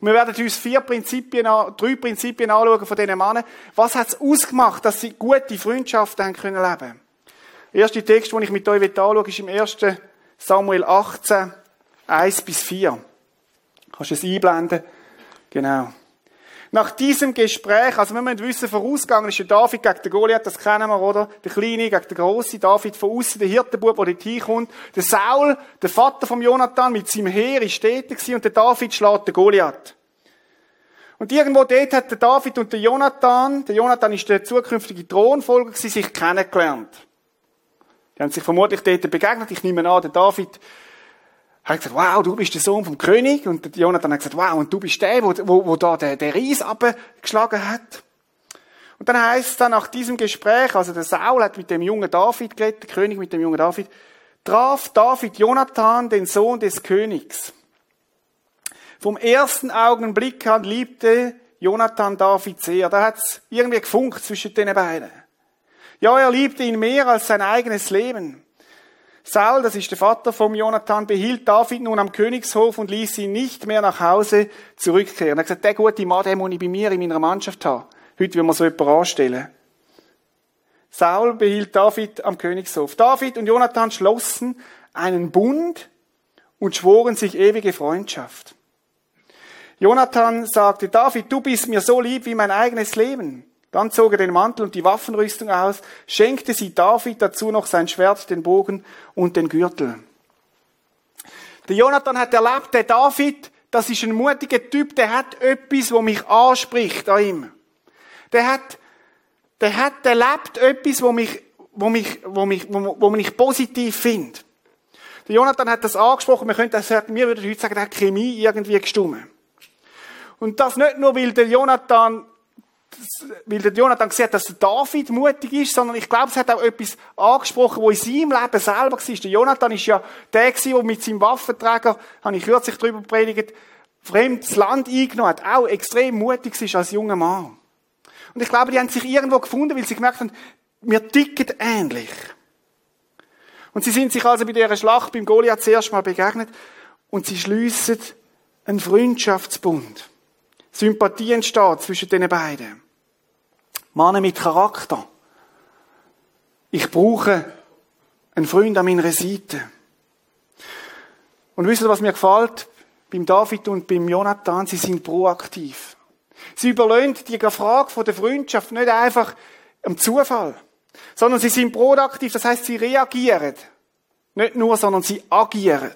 Speaker 5: Und wir werden uns vier Prinzipien, drei Prinzipien anschauen von diesen Männern. Was hat es ausgemacht, dass sie gute Freundschaften haben können leben? Der erste Text, den ich mit euch anschaue, ist im 1. Samuel 18, 1 bis 4. Kannst du es einblenden? Genau. Nach diesem Gespräch, also wir müssen wissen, vorausgegangen ist der David gegen den Goliath, das kennen wir, oder? Der Kleine gegen den Grossen, David von außen, der Hirtenbub, der dort hinkommt. Der Saul, der Vater vom Jonathan, mit seinem Heer ist tätig und der David schlägt den Goliath. Und irgendwo dort hat der David und der Jonathan, der Jonathan ist der zukünftige Thronfolger, sich kennengelernt. Die haben sich vermutlich dort begegnet. Ich nehme an, der David hat gesagt, wow, du bist der Sohn vom König. Und Jonathan hat gesagt, wow, und du bist der, wo, wo, wo da der, der Ries abgeschlagen hat. Und dann heißt es dann nach diesem Gespräch, also der Saul hat mit dem jungen David geredet, der König mit dem jungen David, traf David Jonathan, den Sohn des Königs. Vom ersten Augenblick an liebte Jonathan David sehr. Da hat's irgendwie gefunkt zwischen den beiden. Ja, er liebte ihn mehr als sein eigenes Leben. Saul, das ist der Vater vom Jonathan, behielt David nun am Königshof und ließ ihn nicht mehr nach Hause zurückkehren. Er hat gesagt, der gute Mann, den muss ich bei mir in meiner Mannschaft haben. Heute will man so jemanden anstellen. Saul behielt David am Königshof. David und Jonathan schlossen einen Bund und schworen sich ewige Freundschaft. Jonathan sagte, David, du bist mir so lieb wie mein eigenes Leben. Dann zog er den Mantel und die Waffenrüstung aus, schenkte sie David dazu noch sein Schwert, den Bogen und den Gürtel. Der Jonathan hat erlebt, der David, das ist ein mutiger Typ, der hat etwas, wo mich anspricht an ihm. Der hat, der hat erlebt etwas, wo mich, wo mich, wo mich, wo, wo mich positiv findet. Der Jonathan hat das angesprochen, wir könnten sagen, wir würden heute sagen, der hat Chemie irgendwie gestummen. Und das nicht nur, weil der Jonathan weil der Jonathan gesehen hat, dass der David mutig ist, sondern ich glaube, es hat auch etwas angesprochen, wo in seinem Leben selber war. Der Jonathan ist ja der der mit seinem Waffenträger, habe ich kürzlich darüber predigt, fremdes Land eingenommen hat, auch extrem mutig ist als junger Mann. Und ich glaube, die haben sich irgendwo gefunden, weil sie gemerkt haben, wir ticken ähnlich. Und sie sind sich also bei dieser Schlacht beim Goliath zuerst mal begegnet und sie schliessen einen Freundschaftsbund. Sympathie entsteht zwischen den beiden. Männer mit Charakter. Ich brauche einen Freund an meiner Seite. Und wisst ihr, was mir gefällt? Beim David und beim Jonathan, sie sind proaktiv. Sie überlöhnt die Frage der Freundschaft nicht einfach am Zufall, sondern sie sind proaktiv, das heißt, sie reagieren. Nicht nur, sondern sie agieren.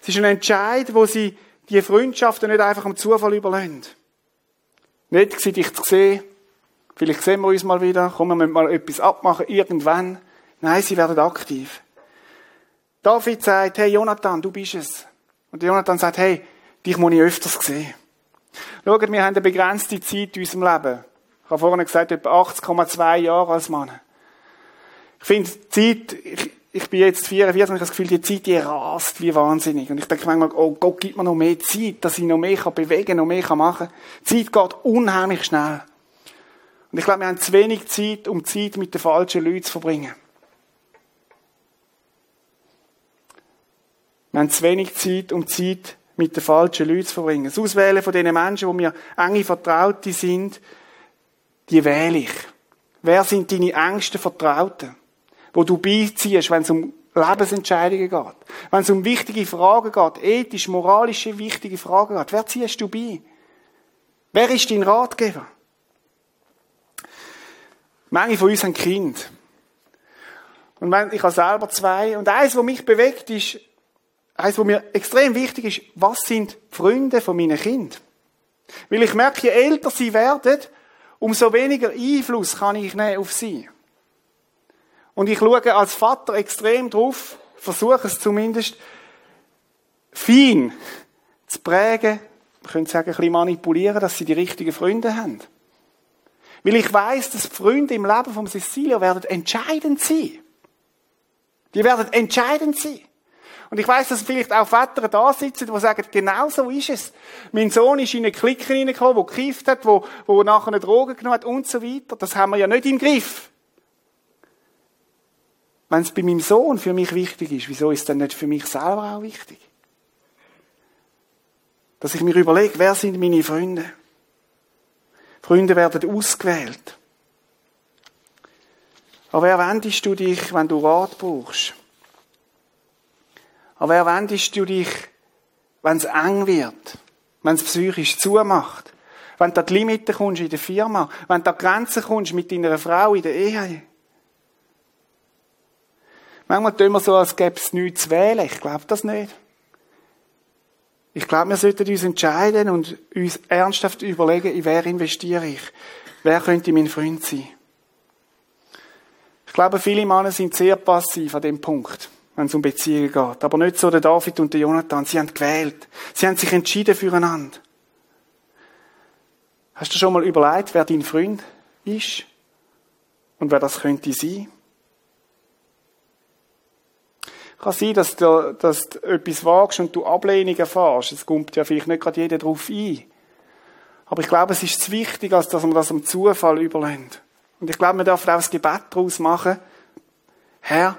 Speaker 5: Es ist ein Entscheid, wo sie die Freundschaften nicht einfach am Zufall überlassen. Nicht gewesen, dich zu sehen. Vielleicht sehen wir uns mal wieder. Kommen wir mal etwas abmachen, irgendwann. Nein, sie werden aktiv. David sagt, hey Jonathan, du bist es. Und Jonathan sagt, hey, dich muss ich öfters sehen. Schaut, wir haben eine begrenzte Zeit in unserem Leben. Ich habe vorhin gesagt, etwa 80,2 Jahre als Mann. Ich finde, Zeit, ich, ich bin jetzt 44 und ich habe das Gefühl, die Zeit, die rast wie wahnsinnig. Und ich denke manchmal, oh Gott, gib mir noch mehr Zeit, dass ich noch mehr bewegen kann, noch mehr machen kann. Die Zeit geht unheimlich schnell. Und ich glaube, wir haben zu wenig Zeit, um Zeit mit den falschen Leuten zu verbringen. Wir haben zu wenig Zeit, um Zeit mit den falschen Leuten zu verbringen. Das Auswählen von den Menschen, die mir enge Vertraute sind, die wähle ich. Wer sind deine engsten Vertrauten? Wo du beiziehst, wenn es um Lebensentscheidungen geht. Wenn es um wichtige Fragen geht, ethisch, moralische, wichtige Fragen geht. Wer ziehst du bei? Wer ist dein Ratgeber? Manche von uns haben Kind. Und ich habe selber zwei. Und eins, was mich bewegt, ist, eins, was mir extrem wichtig ist, was sind die Freunde von meinen Kind? Weil ich merke, je älter sie werden, umso weniger Einfluss kann ich nehmen auf sie. Und ich schaue als Vater extrem drauf, versuche es zumindest, fein zu prägen, man könnte sagen, ein bisschen manipulieren, dass sie die richtigen Freunde haben. Weil ich weiß, dass die Freunde im Leben von Cecilia werden entscheidend sein. Die werden entscheidend sein. Und ich weiß, dass vielleicht auch Väter da sitzen, die sagen, genau so ist es. Mein Sohn ist in eine Clique reingekommen, der gekifft hat, wo, wo nachher eine Droge genommen hat und so weiter. Das haben wir ja nicht im Griff. Wenn es bei meinem Sohn für mich wichtig ist, wieso ist es dann nicht für mich selber auch wichtig? Dass ich mir überlege, wer sind meine Freunde? Freunde werden ausgewählt. Aber wer wendest du dich, wenn du Rat brauchst? Aber wer wendest du dich, wenn es eng wird? Wenn es psychisch zumacht? Wenn du an die Limite kommst in der Firma? Wenn du an die Grenzen kommst mit deiner Frau in der Ehe? Manchmal tun wir so, als gäbe es nichts zu wählen. Ich glaube das nicht. Ich glaube, wir sollten uns entscheiden und uns ernsthaft überlegen, in wer investiere ich? Wer könnte mein Freund sein? Ich glaube, viele Männer sind sehr passiv an dem Punkt wenn es um Beziehungen geht. Aber nicht so der David und der Jonathan. Sie haben gewählt. Sie haben sich entschieden füreinander. Hast du schon mal überlegt, wer dein Freund ist? Und wer das könnte sein? Kann sein, dass du, dass du etwas wagst und du Ablehnung erfährst. Es kommt ja vielleicht nicht gerade jeder drauf ein. Aber ich glaube, es ist zu wichtig, als dass man das am Zufall überlässt. Und ich glaube, man darf auch das Gebet daraus machen. Herr,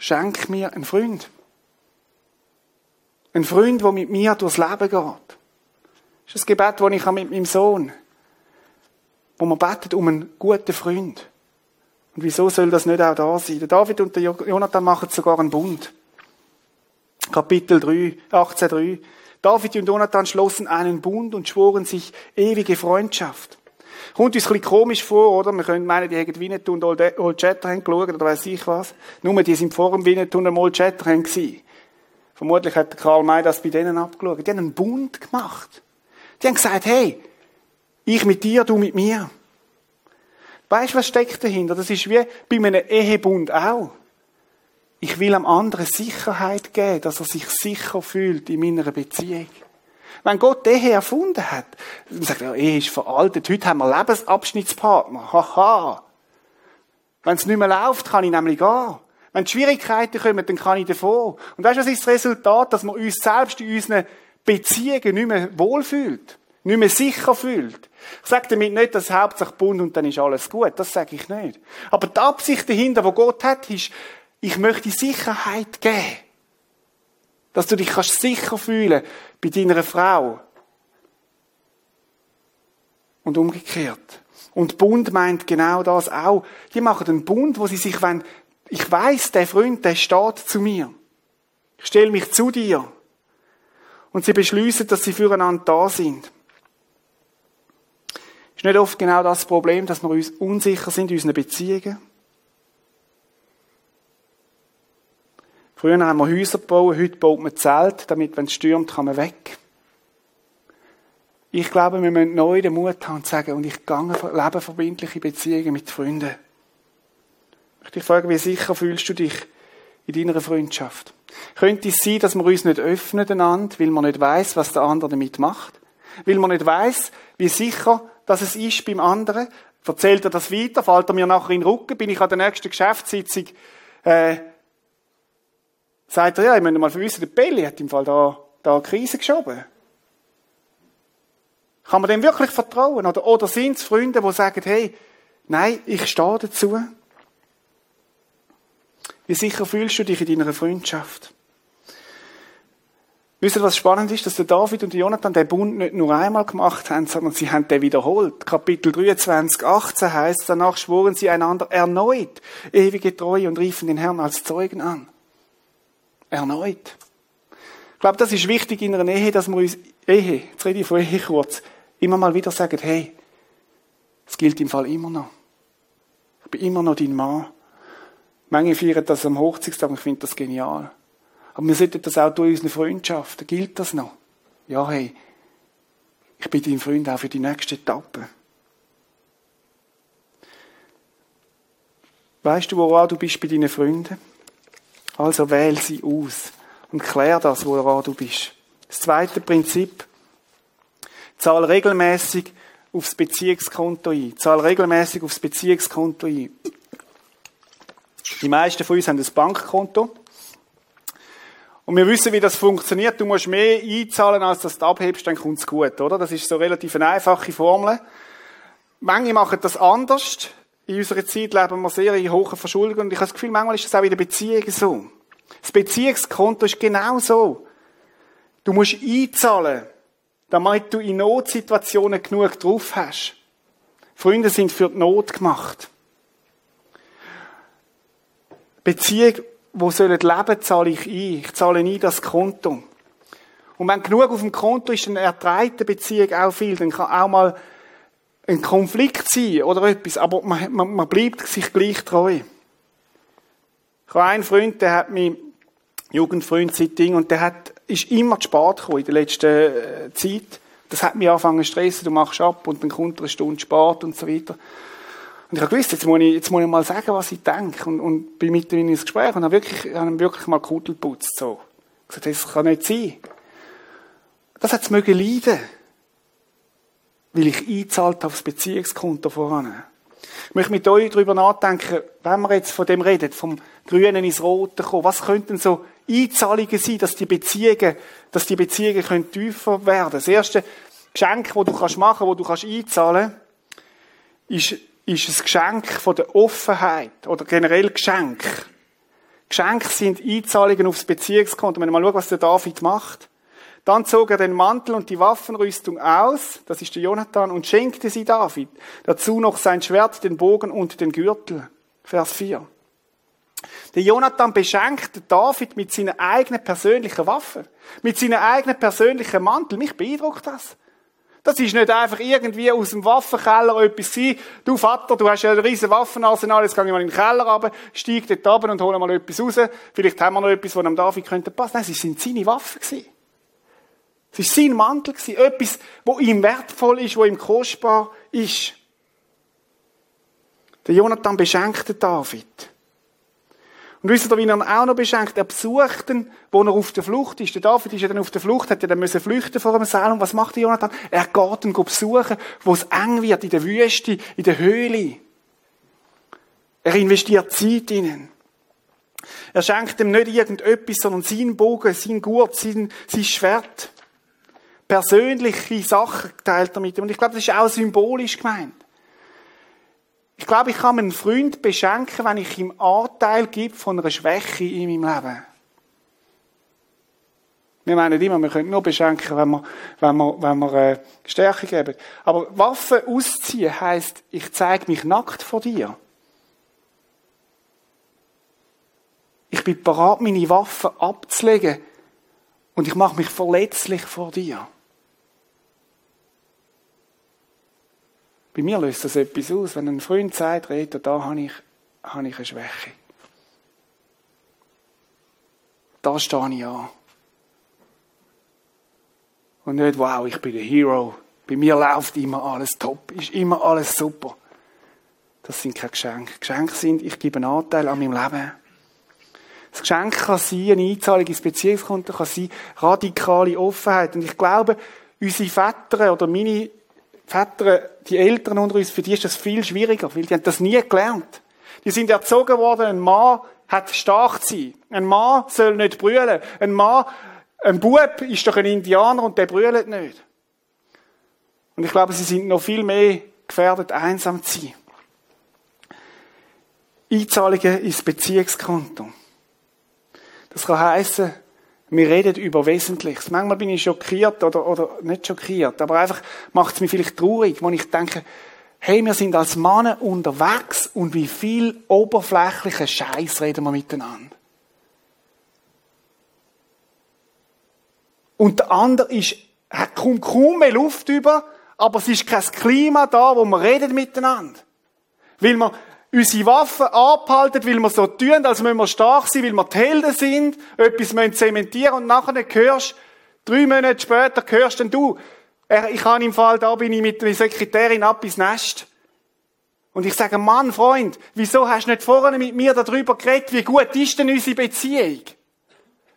Speaker 5: Schenk mir einen Freund. Ein Freund, der mit mir durchs Leben geht. Das ist das Gebet, das ich mit meinem Sohn wo man betet um einen guten Freund. Und wieso soll das nicht auch da sein? Der David und der Jonathan machen sogar einen Bund. Kapitel 3, 18,3. David und Jonathan schlossen einen Bund und schworen sich ewige Freundschaft. Kommt uns ein bisschen komisch vor, oder? Wir können meinen, die hätten Winnetou und Old Shatterhand geschaut, oder weiss ich was. Nur, die sind vor dem Winnetou und Old Shatterhand gewesen. Vermutlich hat Karl May das bei denen abgeschaut. Die haben einen Bund gemacht. Die haben gesagt, hey, ich mit dir, du mit mir. Weißt du, was steckt dahinter? Das ist wie bei einem Ehebund auch. Ich will am anderen Sicherheit geben, dass er sich sicher fühlt in meiner Beziehung. Wenn Gott die Ehe erfunden hat, dann sagt er, Ehe ist veraltet, heute haben wir Lebensabschnittspartner. Haha. Wenn es nicht mehr läuft, kann ich nämlich gehen. Wenn die Schwierigkeiten kommen, dann kann ich davor. Und weißt du, was ist das Resultat? Dass man uns selbst in unseren Beziehungen nicht mehr wohlfühlt. Nicht mehr sicher fühlt. Ich sage damit nicht, dass Hauptsache Bund und dann ist alles gut. Das sage ich nicht. Aber die Absicht dahinter, wo Gott hat, ist, ich möchte Sicherheit geben. Dass du dich kannst sicher fühlen bei deiner Frau. Und umgekehrt. Und Bund meint genau das auch. Die machen einen Bund, wo sie sich, wenn ich weiß, der Freund, der steht zu mir. Ich stelle mich zu dir. Und sie beschließen, dass sie füreinander da sind. Ist nicht oft genau das Problem, dass wir uns unsicher sind in unseren Beziehungen? Früher haben wir Häuser gebaut, heute baut man Zelt, damit, wenn es stürmt, kann man weg. Ich glaube, wir müssen neu den Mut haben und sagen, und ich gehe lebe verbindliche Beziehungen mit Freunden. Ich möchte dich fragen, wie sicher fühlst du dich in deiner Freundschaft? Könnte es sein, dass wir uns nicht öffnen einander, weil man nicht weiß, was der andere damit macht? Weil man nicht weiß, wie sicher dass es ist beim anderen? Erzählt er das weiter? Fällt er mir nachher in den Rücken? Bin ich an der nächsten Geschäftssitzung äh, sagt er, ja, ich möchte mal verwissen, der Belli hat im Fall da, da eine Krise geschoben. Kann man dem wirklich vertrauen? Oder, oder sind es Freunde, die sagen, hey, nein, ich stehe dazu? Wie sicher fühlst du dich in deiner Freundschaft? Wisst ihr, was spannend ist, dass der David und Jonathan den Bund nicht nur einmal gemacht haben, sondern sie haben den wiederholt. Kapitel 23, 18 heißt, danach schworen sie einander erneut ewige Treue und riefen den Herrn als Zeugen an. Erneut. Ich glaube, das ist wichtig in einer Ehe, dass wir uns, Ehe, jetzt rede ich von Ehe kurz, immer mal wieder sagen, hey, es gilt im Fall immer noch. Ich bin immer noch dein Mann. Manche feiern das am Hochzeitstag ich finde das genial. Aber wir sollten das auch durch unsere Freundschaften. Gilt das noch? Ja, hey, ich bin dein Freund auch für die nächste Etappe. Weißt du, woran du bist bei deinen Freunden? Also wähl sie aus und klär das, woran du bist. Das zweite Prinzip. Zahl regelmäßig aufs Beziehungskonto ein. Zahl regelmäßig aufs Beziehungskonto ein. Die meisten von uns haben ein Bankkonto. Und wir wissen, wie das funktioniert. Du musst mehr einzahlen, als dass du abhebst, dann kommt's gut, oder? Das ist so relativ eine einfache Formel. Manche machen das anders. In unserer Zeit leben wir sehr in hohen Verschuldungen. Und ich habe das Gefühl, manchmal ist das auch in der Beziehung so. Das Beziehungskonto ist genau so. Du musst einzahlen, damit du in Notsituationen genug drauf hast. Freunde sind für die Not gemacht. Beziehung wo sollen leben, zahle ich ein. Ich zahle nie das Konto. Und wenn genug auf dem Konto ist, dann erträgt die Beziehung auch viel. Dann kann auch mal ein Konflikt sein oder etwas, aber man, man, man bleibt sich gleich treu. Ich habe einen Freund, der hat mich, Jugendfreund seit Ding, und der hat, ist immer zu spät gekommen in der letzten äh, Zeit. Das hat mich angefangen zu stressen, du machst ab und dann kommt er eine Stunde spät und so weiter. Und ich habe gewusst, jetzt muss ich, jetzt muss ich mal sagen, was ich denke. Und, und bin mit ihm ins Gespräch und habe wirklich, habe wirklich mal Kudel geputzt, so. Ich gesagt, das kann nicht sein. Das hat es mögen leiden. Weil ich eingezahlt habe aufs Beziehungskonto voran. Ich möchte mit euch darüber nachdenken, wenn wir jetzt von dem reden, vom Grünen ins Rote kommen, was könnten so Einzahlungen sein, dass die Beziehungen, dass die Beziehungen können tiefer werden? Das erste Geschenk, das du kannst machen, wo du kannst einzahlen, ist ist ein Geschenk von der Offenheit oder generell Geschenk. Geschenke sind Einzahlungen aufs Beziehungskonto. Wenn wir mal schauen, was der David macht. Dann zog er den Mantel und die Waffenrüstung aus, das ist der Jonathan, und schenkte sie David. Dazu noch sein Schwert, den Bogen und den Gürtel. Vers 4. Der Jonathan beschenkte David mit seiner eigenen persönlichen Waffe, mit seiner eigenen persönlichen Mantel. Mich beeindruckt das. Das ist nicht einfach irgendwie aus dem Waffenkeller etwas sein. Du Vater, du hast ja ein riesen Waffenarsenal, jetzt gehe ich mal in den Keller runter, steige dort runter und hole mal etwas raus. Vielleicht haben wir noch etwas, was am David könnte passen. Nein, es sind seine Waffen gewesen. Es war sein Mantel. Etwas, wo ihm wertvoll ist, wo ihm kostbar ist. Der Jonathan beschenkte David. Und wisst ihr, wie er ihn auch noch beschenkt? Er besucht ihn, wo er auf der Flucht ist. Der David ist ja dann auf der Flucht, hat ja dann müssen flüchten vor einem Saal. Und was macht der Jonathan? Er geht ihn besuchen, wo es eng wird, in der Wüste, in der Höhle. Er investiert Zeit in ihn. Er schenkt ihm nicht irgendetwas, sondern seinen Bogen, sein Gurt, sein, sein Schwert. Persönliche Sachen teilt er mit ihm. Und ich glaube, das ist auch symbolisch gemeint. Ich glaube, ich kann meinen Freund beschenken, wenn ich ihm Anteil gebe von einer Schwäche in meinem Leben. Wir meinen immer, wir können nur beschenken, wenn wir, wenn wir, wenn wir äh, Stärke geben. Aber Waffen ausziehen heisst, ich zeige mich nackt vor dir. Ich bin bereit, meine Waffen abzulegen und ich mache mich verletzlich vor dir. Bei mir löst das etwas aus, wenn ein Freund sagt, Rita, da habe ich, habe ich eine Schwäche. Da stehe ich an. Und nicht, wow, ich bin der Hero. Bei mir läuft immer alles top, ist immer alles super. Das sind keine Geschenke. Geschenke sind, ich gebe einen Anteil an meinem Leben. Das Geschenk kann sein, eine Einzahlung ins Beziehungskonto kann sein, radikale Offenheit. Und ich glaube, unsere Väter oder meine Väter, die Eltern unter uns, für die ist das viel schwieriger, weil die haben das nie gelernt. Die sind erzogen worden, ein Mann hat stark zu sein. Ein Mann soll nicht brüllen. Ein Mann, ein Bub ist doch ein Indianer und der brüllt nicht. Und ich glaube, sie sind noch viel mehr gefährdet, einsam zu sein. Einzahlungen ins Beziehungskonto. Das kann heißen, wir reden über Wesentliches. Manchmal bin ich schockiert oder, oder nicht schockiert, aber einfach macht es mich vielleicht traurig, wenn ich denke, hey, wir sind als Männer unterwegs und wie viel oberflächlichen Scheiß reden wir miteinander. Und der andere ist, hat kaum, kaum mehr Luft über, aber es ist kein Klima da, wo wir reden miteinander. Weil wir unsere Waffen abhalten, weil wir so tun, als müssen wir stark sein, weil wir die Helden sind, etwas müssen zementieren und nachher hörst, drei Monate später hörst du, ich habe im Fall, da bin ich mit der Sekretärin ab ins Nest. Und ich sage, Mann, Freund, wieso hast du nicht vorne mit mir darüber geredet, wie gut ist denn unsere Beziehung?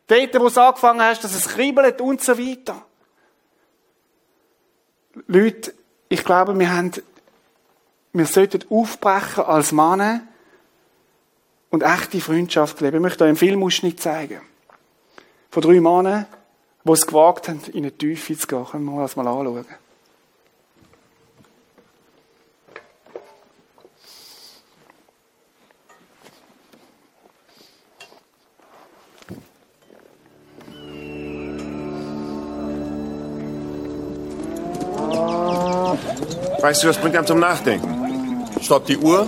Speaker 5: Dort, wo du angefangen hast, dass es kribbelt und so weiter. Leute, ich glaube, wir haben wir sollten aufbrechen als Männer und echte Freundschaft leben. Ich möchte euch einen Filmausschnitt zeigen. Von drei Männern, die es gewagt haben, in eine Tiefe zu gehen. Können wir das mal anschauen.
Speaker 6: Weißt du, das bringt einem zum Nachdenken.
Speaker 7: Stopp die Uhr.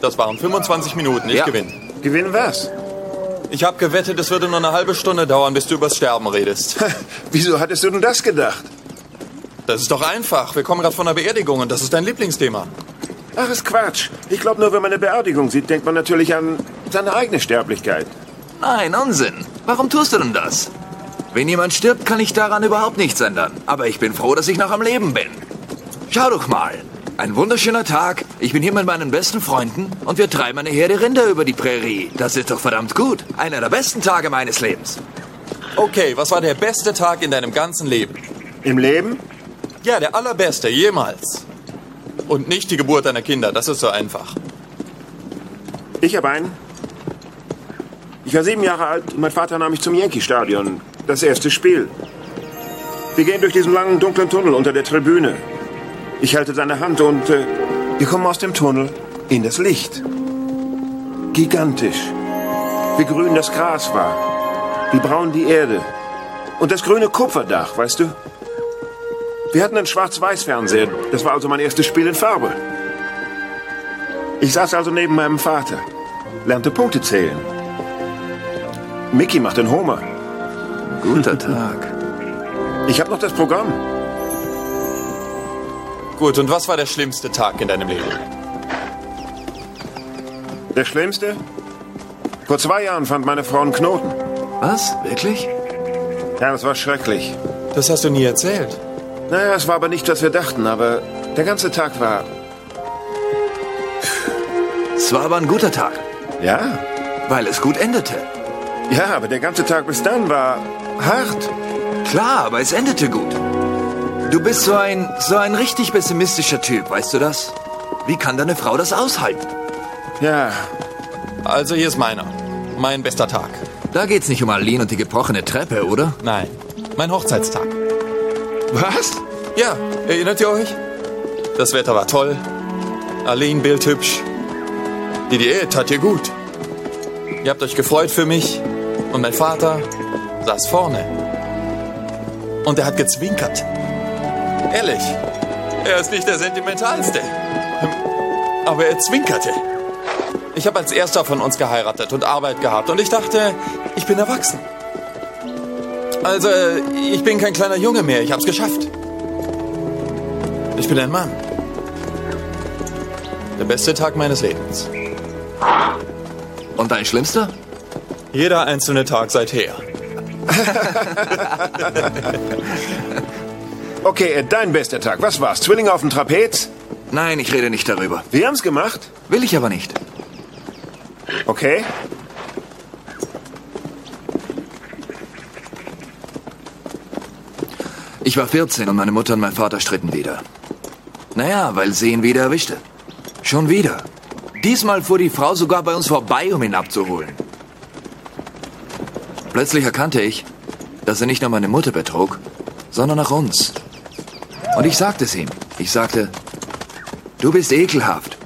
Speaker 7: Das waren 25 Minuten. Ich
Speaker 6: Ja.
Speaker 7: gewinne.
Speaker 6: Gewinnen was?
Speaker 7: Ich habe gewettet, es würde nur eine halbe Stunde dauern, bis du übers Sterben redest.
Speaker 6: Wieso hattest du denn das gedacht?
Speaker 7: Das ist doch einfach. Wir kommen gerade von einer Beerdigung und das ist dein Lieblingsthema.
Speaker 6: Ach, ist Quatsch. Ich glaube nur, wenn man eine Beerdigung sieht, denkt man natürlich an seine eigene Sterblichkeit.
Speaker 8: Nein, Unsinn. Warum tust du denn das? Wenn jemand stirbt, kann ich daran überhaupt nichts ändern. Aber ich bin froh, dass ich noch am Leben bin. Schau doch mal. Ein wunderschöner Tag. Ich bin hier mit meinen besten Freunden und wir treiben eine Herde Rinder über die Prärie. Das ist doch verdammt gut. Einer der besten Tage meines Lebens.
Speaker 7: Okay, was war der beste Tag in deinem ganzen Leben?
Speaker 6: Im Leben?
Speaker 7: Ja, der allerbeste, jemals. Und nicht die Geburt deiner Kinder, das ist so einfach.
Speaker 6: Ich habe einen. Ich war sieben Jahre alt und mein Vater nahm mich zum Yankee-Stadion. Das erste Spiel. Wir gehen durch diesen langen, dunklen Tunnel unter der Tribüne. Ich halte seine Hand und äh, wir kommen aus dem Tunnel in das Licht. Gigantisch. Wie grün das Gras war. Wie braun die Erde. Und das grüne Kupferdach, weißt du? Wir hatten einen Schwarz-Weiß-Fernseher. Das war also mein erstes Spiel in Farbe. Ich saß also neben meinem Vater, lernte Punkte zählen. Mickey macht den Homer.
Speaker 8: Guter Tag.
Speaker 6: Ich habe noch das Programm.
Speaker 7: Gut, und was war der schlimmste Tag in deinem Leben?
Speaker 6: Der Schlimmste? Vor zwei Jahren fand meine Frau einen Knoten.
Speaker 8: Was? Wirklich?
Speaker 6: Ja, das war schrecklich.
Speaker 7: Das hast du nie erzählt.
Speaker 6: Naja, es war aber nicht, was wir dachten, aber der ganze Tag war...
Speaker 8: Es war aber ein guter Tag,
Speaker 6: Ja,
Speaker 8: weil es gut endete.
Speaker 6: ja, aber der ganze Tag bis dann war hart.
Speaker 8: Klar, aber es endete gut. Du bist so ein, so ein richtig pessimistischer Typ, weißt du das? Wie kann deine Frau das aushalten?
Speaker 6: Ja,
Speaker 7: Also hier ist meiner. Mein bester Tag.
Speaker 8: Da geht's nicht um Aline und die gebrochene Treppe, oder?
Speaker 7: Nein, mein Hochzeitstag.
Speaker 6: was?
Speaker 7: Ja, erinnert ihr euch? Das Wetter war toll. Aline bildhübsch. Die Diät tat ihr gut. Ihr habt euch gefreut für mich. Und mein Vater saß vorne. Und er hat gezwinkert. Ehrlich, er ist nicht der Sentimentalste. Aber er zwinkerte. Ich habe als erster von uns geheiratet und Arbeit gehabt. Und ich dachte, ich bin erwachsen. Also, ich bin kein kleiner Junge mehr. Ich hab's geschafft. Ich bin ein Mann. Der beste Tag meines Lebens.
Speaker 8: Und dein Schlimmster?
Speaker 7: Jeder einzelne Tag seither.
Speaker 6: Okay, äh, dein bester Tag. Was war's? Zwillinge auf dem Trapez?
Speaker 8: Nein, ich rede nicht darüber.
Speaker 6: Wir haben's gemacht.
Speaker 8: Will ich aber nicht.
Speaker 6: Okay.
Speaker 8: Ich war 14 und meine Mutter und mein Vater stritten wieder. Naja, weil sie ihn wieder erwischte. Schon wieder. Diesmal fuhr die Frau sogar bei uns vorbei, um ihn abzuholen. Plötzlich erkannte ich, dass er nicht nur meine Mutter betrug, sondern auch uns. Und ich sagte es ihm. Ich sagte, du bist ekelhaft.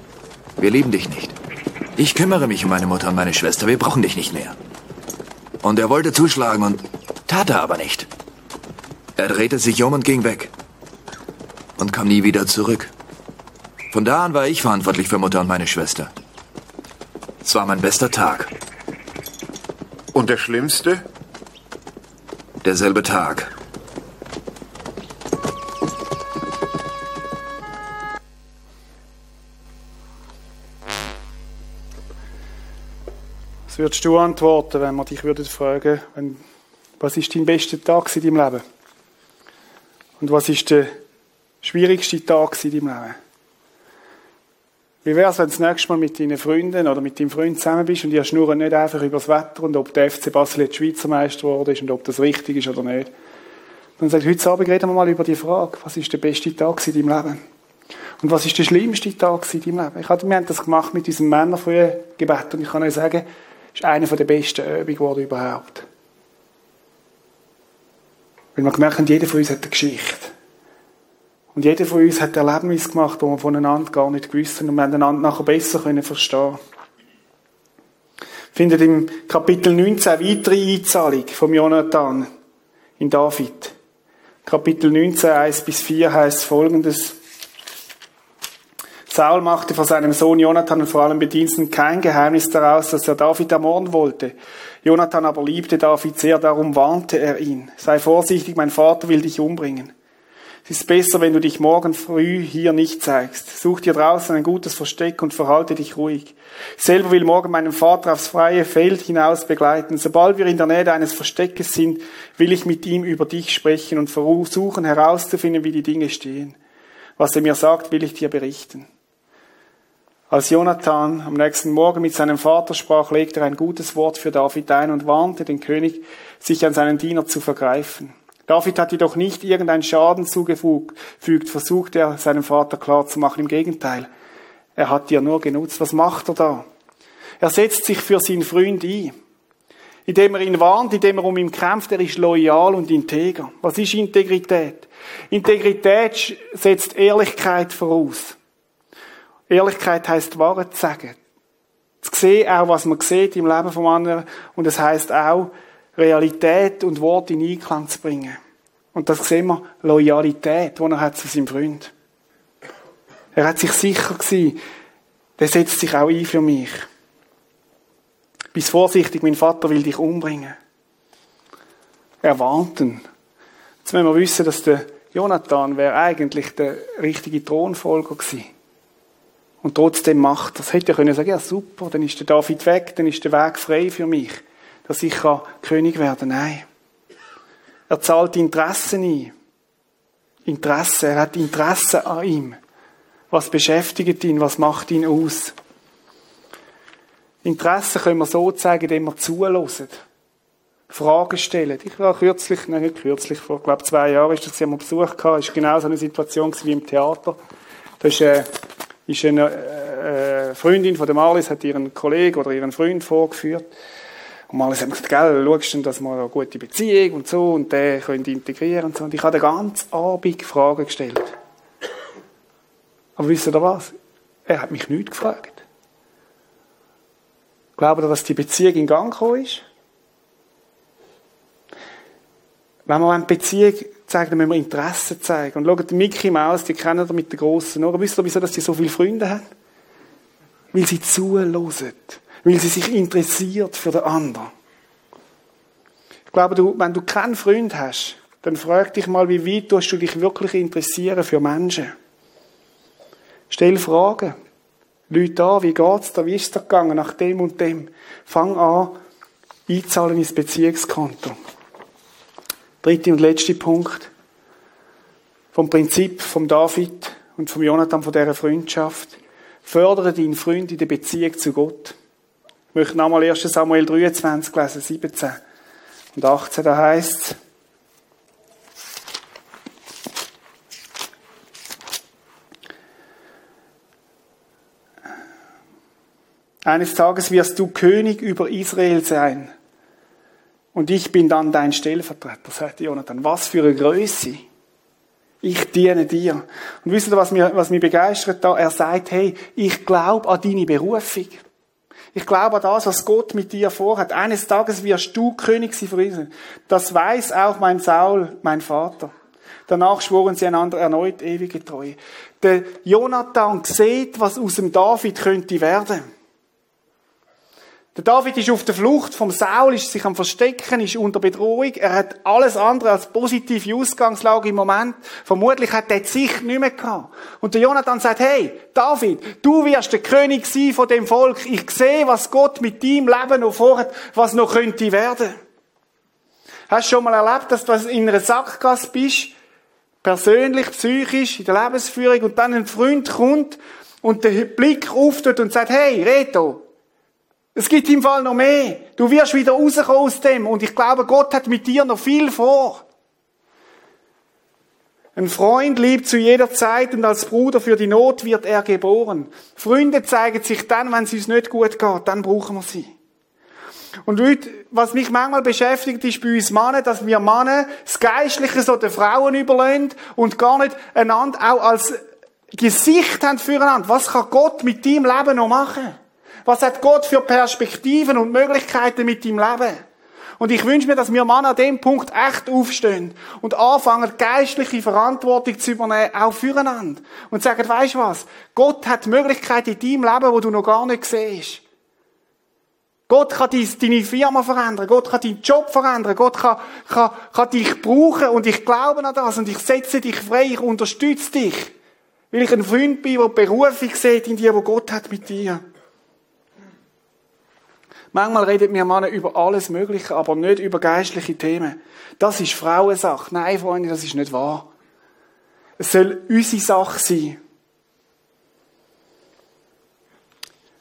Speaker 8: Wir lieben dich nicht. Ich kümmere mich um meine Mutter und meine Schwester. Wir brauchen dich nicht mehr. Und er wollte zuschlagen und tat er aber nicht. Er drehte sich um und ging weg. Und kam nie wieder zurück. Von da an war ich verantwortlich für Mutter und meine Schwester. Es war mein bester Tag.
Speaker 6: Und der schlimmste?
Speaker 8: Derselbe Tag.
Speaker 5: Würdest du antworten, wenn man dich würde fragen, wenn, was ist dein bester Tag in deinem Leben? Und was ist der schwierigste Tag in deinem Leben? Wie wäre es, wenn du das nächste Mal mit deinen Freunden oder mit deinem Freund zusammen bist und ihr schnurren nicht einfach über das Wetter und ob der FC Basel jetzt Schweizer Meister geworden ist und ob das richtig ist oder nicht. Dann sagt, heute Abend reden wir mal über die Frage, was ist der beste Tag in deinem Leben? Und was ist der schlimmste Tag in deinem Leben? Ich hatte, wir haben das gemacht mit diesem Männerfrühen Gebet und ich kann euch sagen, ist eine der besten Übungen geworden überhaupt. Weil wir gemerkt haben, jeder von uns hat eine Geschichte. Und jeder von uns hat Erlebnisse gemacht, die wir voneinander gar nicht gewusst haben und wir haben einander nachher besser können verstehen Findet im Kapitel 19 weitere Einzahlung vom Jonathan in David. Kapitel 19, 1 bis 4 heißt folgendes. Saul machte vor seinem Sohn Jonathan und vor allem Bediensten kein Geheimnis daraus, dass er David ermorden wollte. Jonathan aber liebte David sehr, darum warnte er ihn. Sei vorsichtig, mein Vater will dich umbringen. Es ist besser, wenn du dich morgen früh hier nicht zeigst. Such dir draußen ein gutes Versteck und verhalte dich ruhig. Ich selber will morgen meinen Vater aufs freie Feld hinaus begleiten. Sobald wir in der Nähe eines Versteckes sind, will ich mit ihm über dich sprechen und versuchen herauszufinden, wie die Dinge stehen. Was er mir sagt, will ich dir berichten. Als Jonathan am nächsten Morgen mit seinem Vater sprach, legte er ein gutes Wort für David ein und warnte den König, sich an seinen Diener zu vergreifen. David hat jedoch nicht irgendeinen Schaden zugefügt, versucht er seinem Vater klarzumachen. Im Gegenteil, er hat dir nur genutzt. Was macht er da? Er setzt sich für seinen Freund ein. Indem er ihn warnt, indem er um ihn kämpft, er ist loyal und integer. Was ist Integrität? Integrität setzt Ehrlichkeit voraus. Ehrlichkeit heißt Wahrheit zu sagen. Zu sehen auch, was man sieht im Leben vom anderen. Und es heißt auch, Realität und Wort in Einklang zu bringen. Und das sehen wir, Loyalität, die er hat zu seinem Freund. Er hat sich sicher gewesen, der setzt sich auch ein für mich. Bist vorsichtig, mein Vater will dich umbringen. Er warnt ihn. Jetzt müssen wir wissen, dass der Jonathan wäre eigentlich der richtige Thronfolger gewesen. Und trotzdem macht das. Hätte er können sagen, ja super, dann ist der David weg, dann ist der Weg frei für mich dass ich König werden Nein. Er zahlt Interessen ein. Interesse. Er hat Interesse an ihm. Was beschäftigt ihn? Was macht ihn aus? Interesse können wir so zeigen, indem wir zulassen. Fragen stellen. Ich war kürzlich, nein, nicht kürzlich, vor, glaube zwei Jahren ist das, haben wir Besuch gehabt, ist genau so eine Situation wie im Theater. Da ist, äh, ist eine äh, Freundin von der Marlies, hat ihren Kollegen oder ihren Freund vorgeführt. Und mal haben wir gesagt, gell, schaust dass wir eine gute Beziehung und so und den können integrieren und so. Und ich habe den ganzen Abend Fragen gestellt. Aber wisst ihr was? Er hat mich nichts gefragt. Glaubt ihr, dass die Beziehung in Gang gekommen ist? Wenn wir eine Beziehung zeigen, dann müssen wir Interesse zeigen. Und schaut, Mickey Maus, die kennen ihr mit den grossen Ohren. Wisst ihr, wieso dass die so viele Freunde haben? Weil sie zuhören weil sie sich interessiert für den anderen. Ich glaube, du, wenn du keinen Freund hast, dann frag dich mal, wie weit du dich wirklich interessieren für Menschen? Stell Fragen. Leute an, wie geht's da, wie ist es da gegangen, nach dem und dem. Fang an, einzahlen ins Beziehungskonto. Dritter und letzter Punkt. Vom Prinzip vom David und vom Jonathan von dieser Freundschaft. Fördere deinen Freund in der Beziehung zu Gott. Ich möchte nochmal 1. Samuel 23 lesen, 17 und 18, da heißt Eines Tages wirst du König über Israel sein. Und ich bin dann dein Stellvertreter, sagt Jonathan. Was für eine Größe. Ich diene dir. Und wisst ihr, was mich, was mich begeistert da? Er sagt, hey, ich glaube an deine Berufung. Ich glaube an das, was Gott mit dir vorhat. Eines Tages wirst du König sein für Israel. Das weiß auch mein Saul, mein Vater. Danach schworen sie einander erneut ewige Treue. Der Jonathan sieht, was aus dem David könnte werden. Der David ist auf der Flucht vom Saul, ist sich am Verstecken, ist unter Bedrohung. Er hat alles andere als positive Ausgangslage im Moment. Vermutlich hat er die Sicht nicht mehr gehabt. Und der Jonathan sagt, hey, David, du wirst der König sein von dem Volk. Ich sehe, was Gott mit deinem Leben noch vorhat, was noch könnte werden. Hast du schon mal erlebt, dass du in einer Sackgasse bist persönlich, psychisch, in der Lebensführung und dann ein Freund kommt und der Blick auftut und sagt, hey, Reto, es gibt im Fall noch mehr. Du wirst wieder rauskommen aus dem und ich glaube, Gott hat mit dir noch viel vor. Ein Freund liebt zu jeder Zeit und als Bruder für die Not wird er geboren. Freunde zeigen sich dann, wenn es uns nicht gut geht, dann brauchen wir sie. Und Leute, was mich manchmal beschäftigt, ist bei uns Männer, dass wir Männer das Geistliche so den Frauen überlehnt und gar nicht einander auch als Gesicht haben füreinander. Was kann Gott mit deinem Leben noch machen? Was hat Gott für Perspektiven und Möglichkeiten mit deinem Leben? Und ich wünsche mir, dass wir Männer an dem Punkt echt aufstehen und anfangen, geistliche Verantwortung zu übernehmen, auch füreinander. Und sagen, du was? Gott hat Möglichkeiten in deinem Leben, wo du noch gar nicht siehst. Gott kann deine Firma verändern. Gott kann deinen Job verändern. Gott kann, kann, kann dich brauchen. Und ich glaube an das. Und ich setze dich frei. Ich unterstütze dich. Weil ich ein Freund bin, der Berufung sieht in dir, wo Gott hat mit dir. Manchmal redet mir Männer über alles Mögliche, aber nicht über geistliche Themen. Das ist Frauensache. Nein, Freunde, das ist nicht wahr. Es soll unsere Sache sein.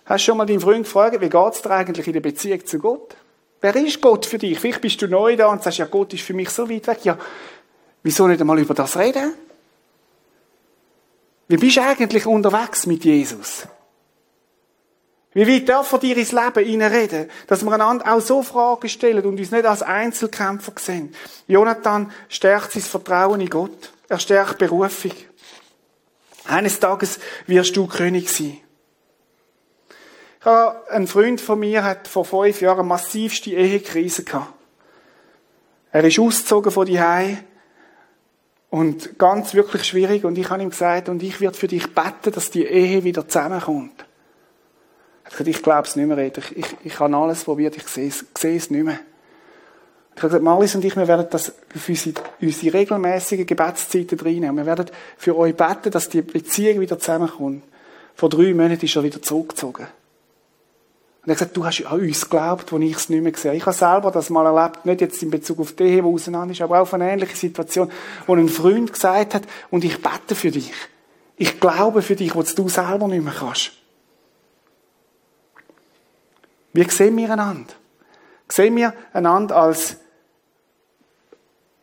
Speaker 5: Hast du schon mal deinen Freund gefragt, wie geht's dir eigentlich in der Beziehung zu Gott? Wer ist Gott für dich? Vielleicht bist du neu da und sagst, ja, Gott ist für mich so weit weg. Ja, wieso nicht einmal über das reden? Wie bist du eigentlich unterwegs mit Jesus? Wie weit dürfen dir ins Leben hineinreden, dass wir einander auch so Fragen stellen und uns nicht als Einzelkämpfer sehen? Jonathan stärkt sein Vertrauen in Gott. Er stärkt Berufung. Eines Tages wirst du König sein. Ein Freund von mir hat vor fünf Jahren eine massivste Ehekrise gehabt. Er ist ausgezogen von die und ganz wirklich schwierig und ich habe ihm gesagt, und ich werde für dich beten, dass die Ehe wieder zusammenkommt. Gesagt, ich glaube es nicht mehr, ich, ich, ich habe alles probiert, ich sehe es, sehe es nicht mehr. Ich habe gesagt, Malis und ich, wir werden das für unsere, unsere regelmäßigen Gebetszeiten reinnehmen. Wir werden für euch beten, dass die Beziehung wieder zusammenkommt. Vor drei Monaten ist er wieder zurückgezogen. Und er hat gesagt, du hast an uns geglaubt, wo ich es nicht mehr gesehen. Ich habe selber das mal erlebt, nicht jetzt in Bezug auf die Ehe, die auseinander ist, aber auch eine ähnliche Situation, wo ein Freund gesagt hat, und ich bete für dich. Ich glaube für dich, was du selber nicht mehr kannst. Wie sehen wir einander? Sehen wir einander als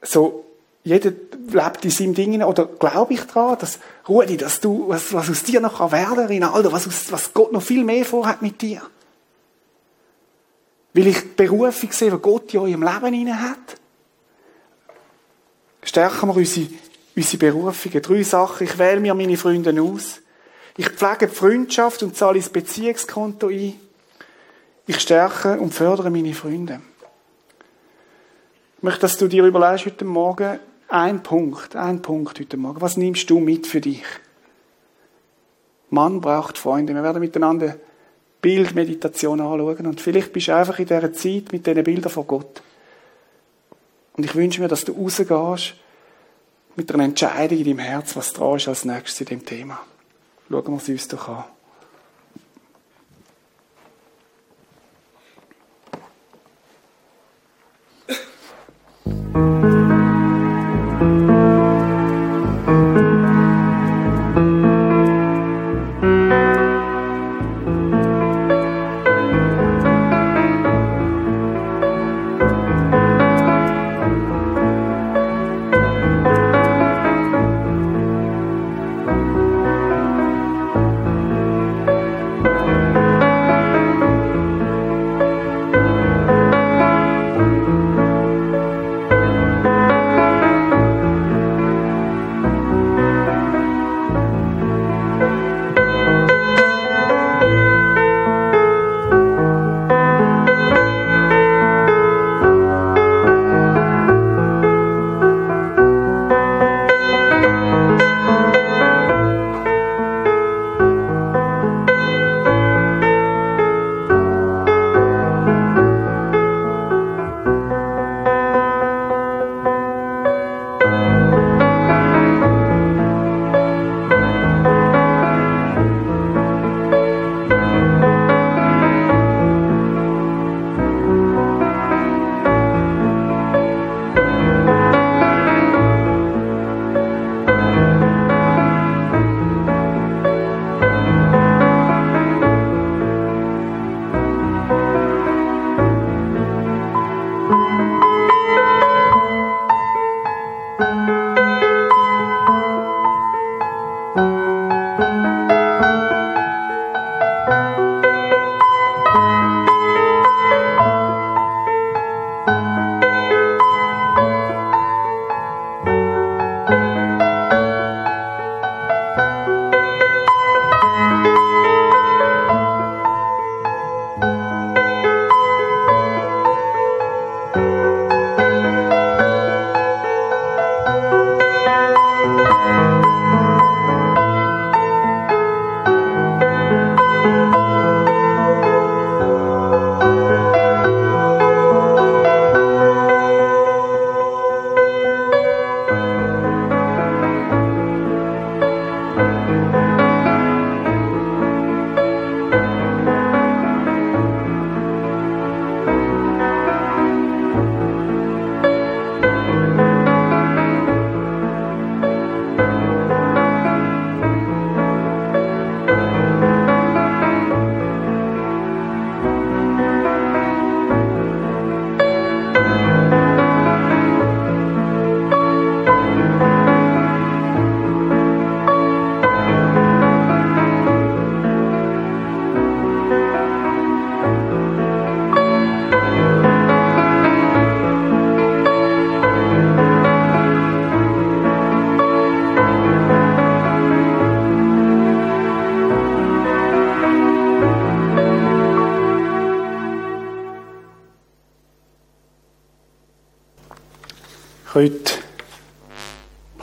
Speaker 5: so, jeder lebt in seinem Ding oder glaube ich daran, dass, Rudi, dass du, was, was aus dir noch werden kann, Rinaldo, was, was Gott noch viel mehr vorhat mit dir? Weil ich die Berufung sehe, die Gott in eurem Leben hinein hat. Stärken wir unsere, unsere Berufungen. Drei Sachen. Ich wähle mir meine Freunde aus. Ich pflege die Freundschaft und zahle ins Beziehungskonto ein. Ich stärke und fördere meine Freunde. Ich möchte, dass du dir überlegst heute Morgen, ein Punkt, ein Punkt heute Morgen. Was nimmst du mit für dich? Mann braucht Freunde. Wir werden miteinander Bildmeditation anschauen. Und vielleicht bist du einfach in dieser Zeit mit diesen Bildern von Gott. Und ich wünsche mir, dass du rausgehst mit einer Entscheidung in deinem Herz, was dran ist als nächstes in dem Thema. Schauen wir es uns doch an.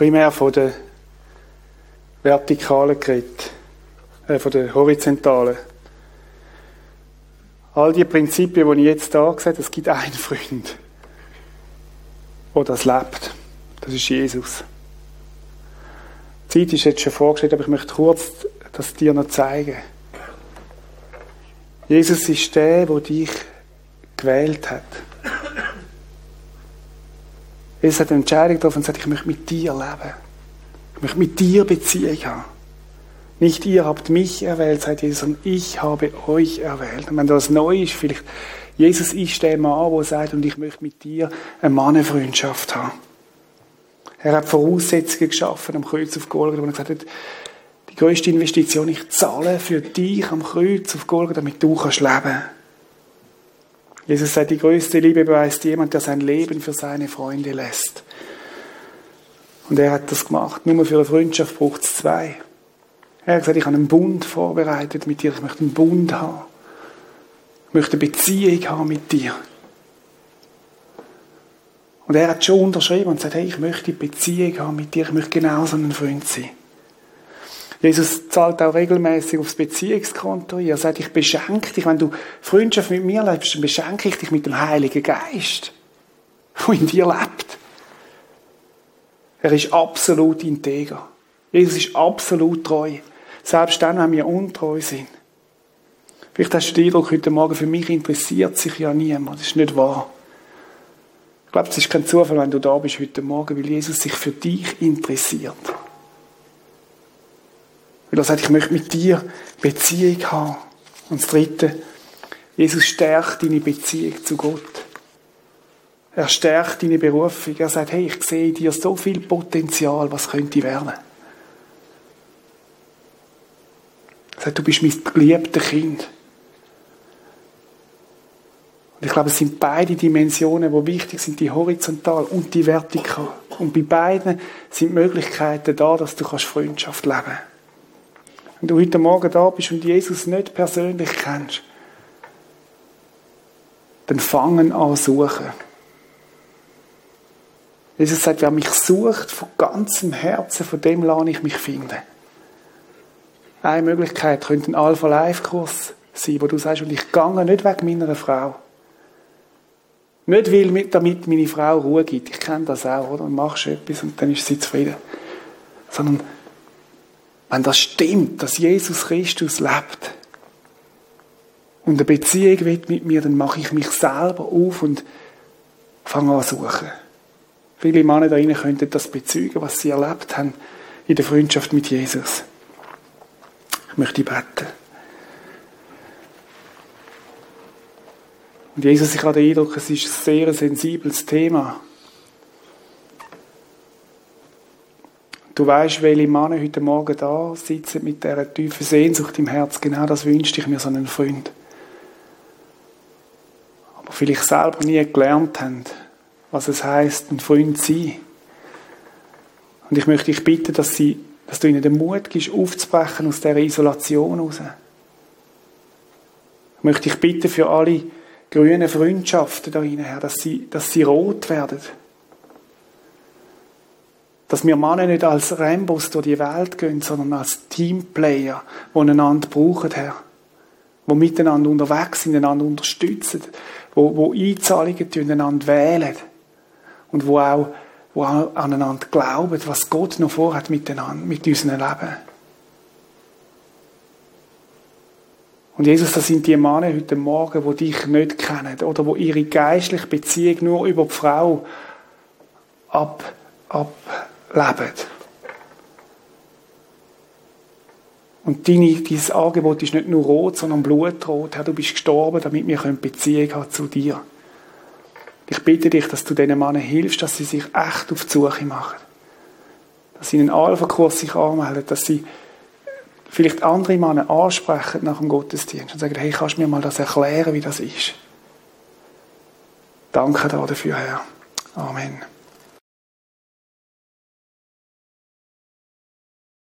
Speaker 5: Primär von der vertikalen geredet, äh, von der horizontalen. All die Prinzipien, die ich jetzt da habe, es gibt einen Freund, der das lebt. Das ist Jesus. Die Zeit ist jetzt schon vorgestellt, aber ich möchte kurz das dir noch zeigen. Jesus ist der, der dich gewählt hat. Jesus hat eine Entscheidung getroffen und sagt, ich möchte mit dir leben. Ich möchte mit dir Beziehung haben. Nicht ihr habt mich erwählt, sagt Jesus, sondern ich habe euch erwählt. Und wenn das neu ist, vielleicht, Jesus ist der Mann, der sagt, und ich möchte mit dir eine Mannenfreundschaft haben. Er hat Voraussetzungen geschaffen am Kreuz auf Golgatha, wo er gesagt hat, die größte Investition, ich zahle für dich am Kreuz auf Golgatha, damit du kannst leben Jesus sagt, die größte Liebe beweist jemand, der sein Leben für seine Freunde lässt. Und er hat das gemacht. Nur für eine Freundschaft braucht es zwei. Er hat gesagt, ich habe einen Bund vorbereitet mit dir. Ich möchte einen Bund haben. Ich möchte eine Beziehung haben mit dir. Und er hat schon unterschrieben und gesagt, hey, ich möchte eine Beziehung haben mit dir. Ich möchte genauso ein Freund sein. Jesus zahlt auch regelmäßig aufs Beziehungskonto. Er sagt, ich beschenke dich. Wenn du Freundschaft mit mir lebst, dann beschenke ich dich mit dem Heiligen Geist, der in dir lebt. Er ist absolut integer. Jesus ist absolut treu. Selbst dann, wenn wir untreu sind. Vielleicht hast du den Eindruck heute Morgen, für mich interessiert sich ja niemand. Das ist nicht wahr. Ich glaube, es ist kein Zufall, wenn du da bist heute Morgen, weil Jesus sich für dich interessiert. Weil er sagt, ich möchte mit dir Beziehung haben. Und das Dritte, Jesus stärkt deine Beziehung zu Gott. Er stärkt deine Berufung. Er sagt, hey, ich sehe in dir so viel Potenzial, was könnte werden. Er sagt, du bist mein geliebtes Kind. Und ich glaube, es sind beide Dimensionen, die wichtig sind, die horizontal und die vertikal. Und bei beiden sind Möglichkeiten da, dass du Freundschaft leben kannst. Wenn du heute Morgen da bist und Jesus nicht persönlich kennst, dann fangen an suchen. Jesus sagt, wer mich sucht von ganzem Herzen, von dem lerne ich mich finden. Eine Möglichkeit könnte ein Alpha-Life-Kurs sein, wo du sagst, und ich gehe nicht wegen meiner Frau. Nicht, weil damit meine Frau Ruhe gibt. Ich kenne das auch, oder? Und machst etwas und dann ist sie zufrieden. Sondern wenn das stimmt, dass Jesus Christus lebt und eine Beziehung wird mit mir, dann mache ich mich selber auf und fange an zu suchen. Viele Männer da drinnen könnten das bezeugen, was sie erlebt haben in der Freundschaft mit Jesus. Ich möchte beten. Und Jesus, ich habe den Eindruck, es ist ein sehr sensibles Thema. Du weißt, welche Männer heute Morgen da sitzen mit dieser tiefen Sehnsucht im Herz. Genau das wünschte ich mir, so einen Freund. Aber vielleicht selber nie gelernt haben, was es heißt, ein Freund zu sein. Und ich möchte dich bitten, dass, sie, dass du ihnen den Mut gibst, aufzubrechen aus dieser Isolation raus. Ich möchte dich bitten für alle grünen Freundschaften da Herr, dass sie, dass sie rot werden dass wir Männer nicht als Rambos durch die Welt gehen, sondern als Teamplayer, die einander brauchen, Herr. Die miteinander unterwegs sind, einander unterstützen, wo, wo Einzahlungen tun, einander wählen. Und wo auch, wo auch aneinander glauben, was Gott noch vorhat miteinander, mit unserem Leben. Und Jesus, das sind die Männer heute Morgen, die dich nicht kennen oder wo ihre geistliche Beziehung nur über die Frau ab, ab leben. Und deine, dein Angebot ist nicht nur rot, sondern blutrot. Herr, du bist gestorben, damit wir Beziehung haben zu dir. Ich bitte dich, dass du diesen Männern hilfst, dass sie sich echt auf die Suche machen. Dass sie in einen Alpha-Kurs sich anmelden, dass sie vielleicht andere Männer ansprechen nach dem Gottesdienst und sagen, hey, kannst du mir mal das erklären, wie das ist? Danke dafür, Herr. Amen.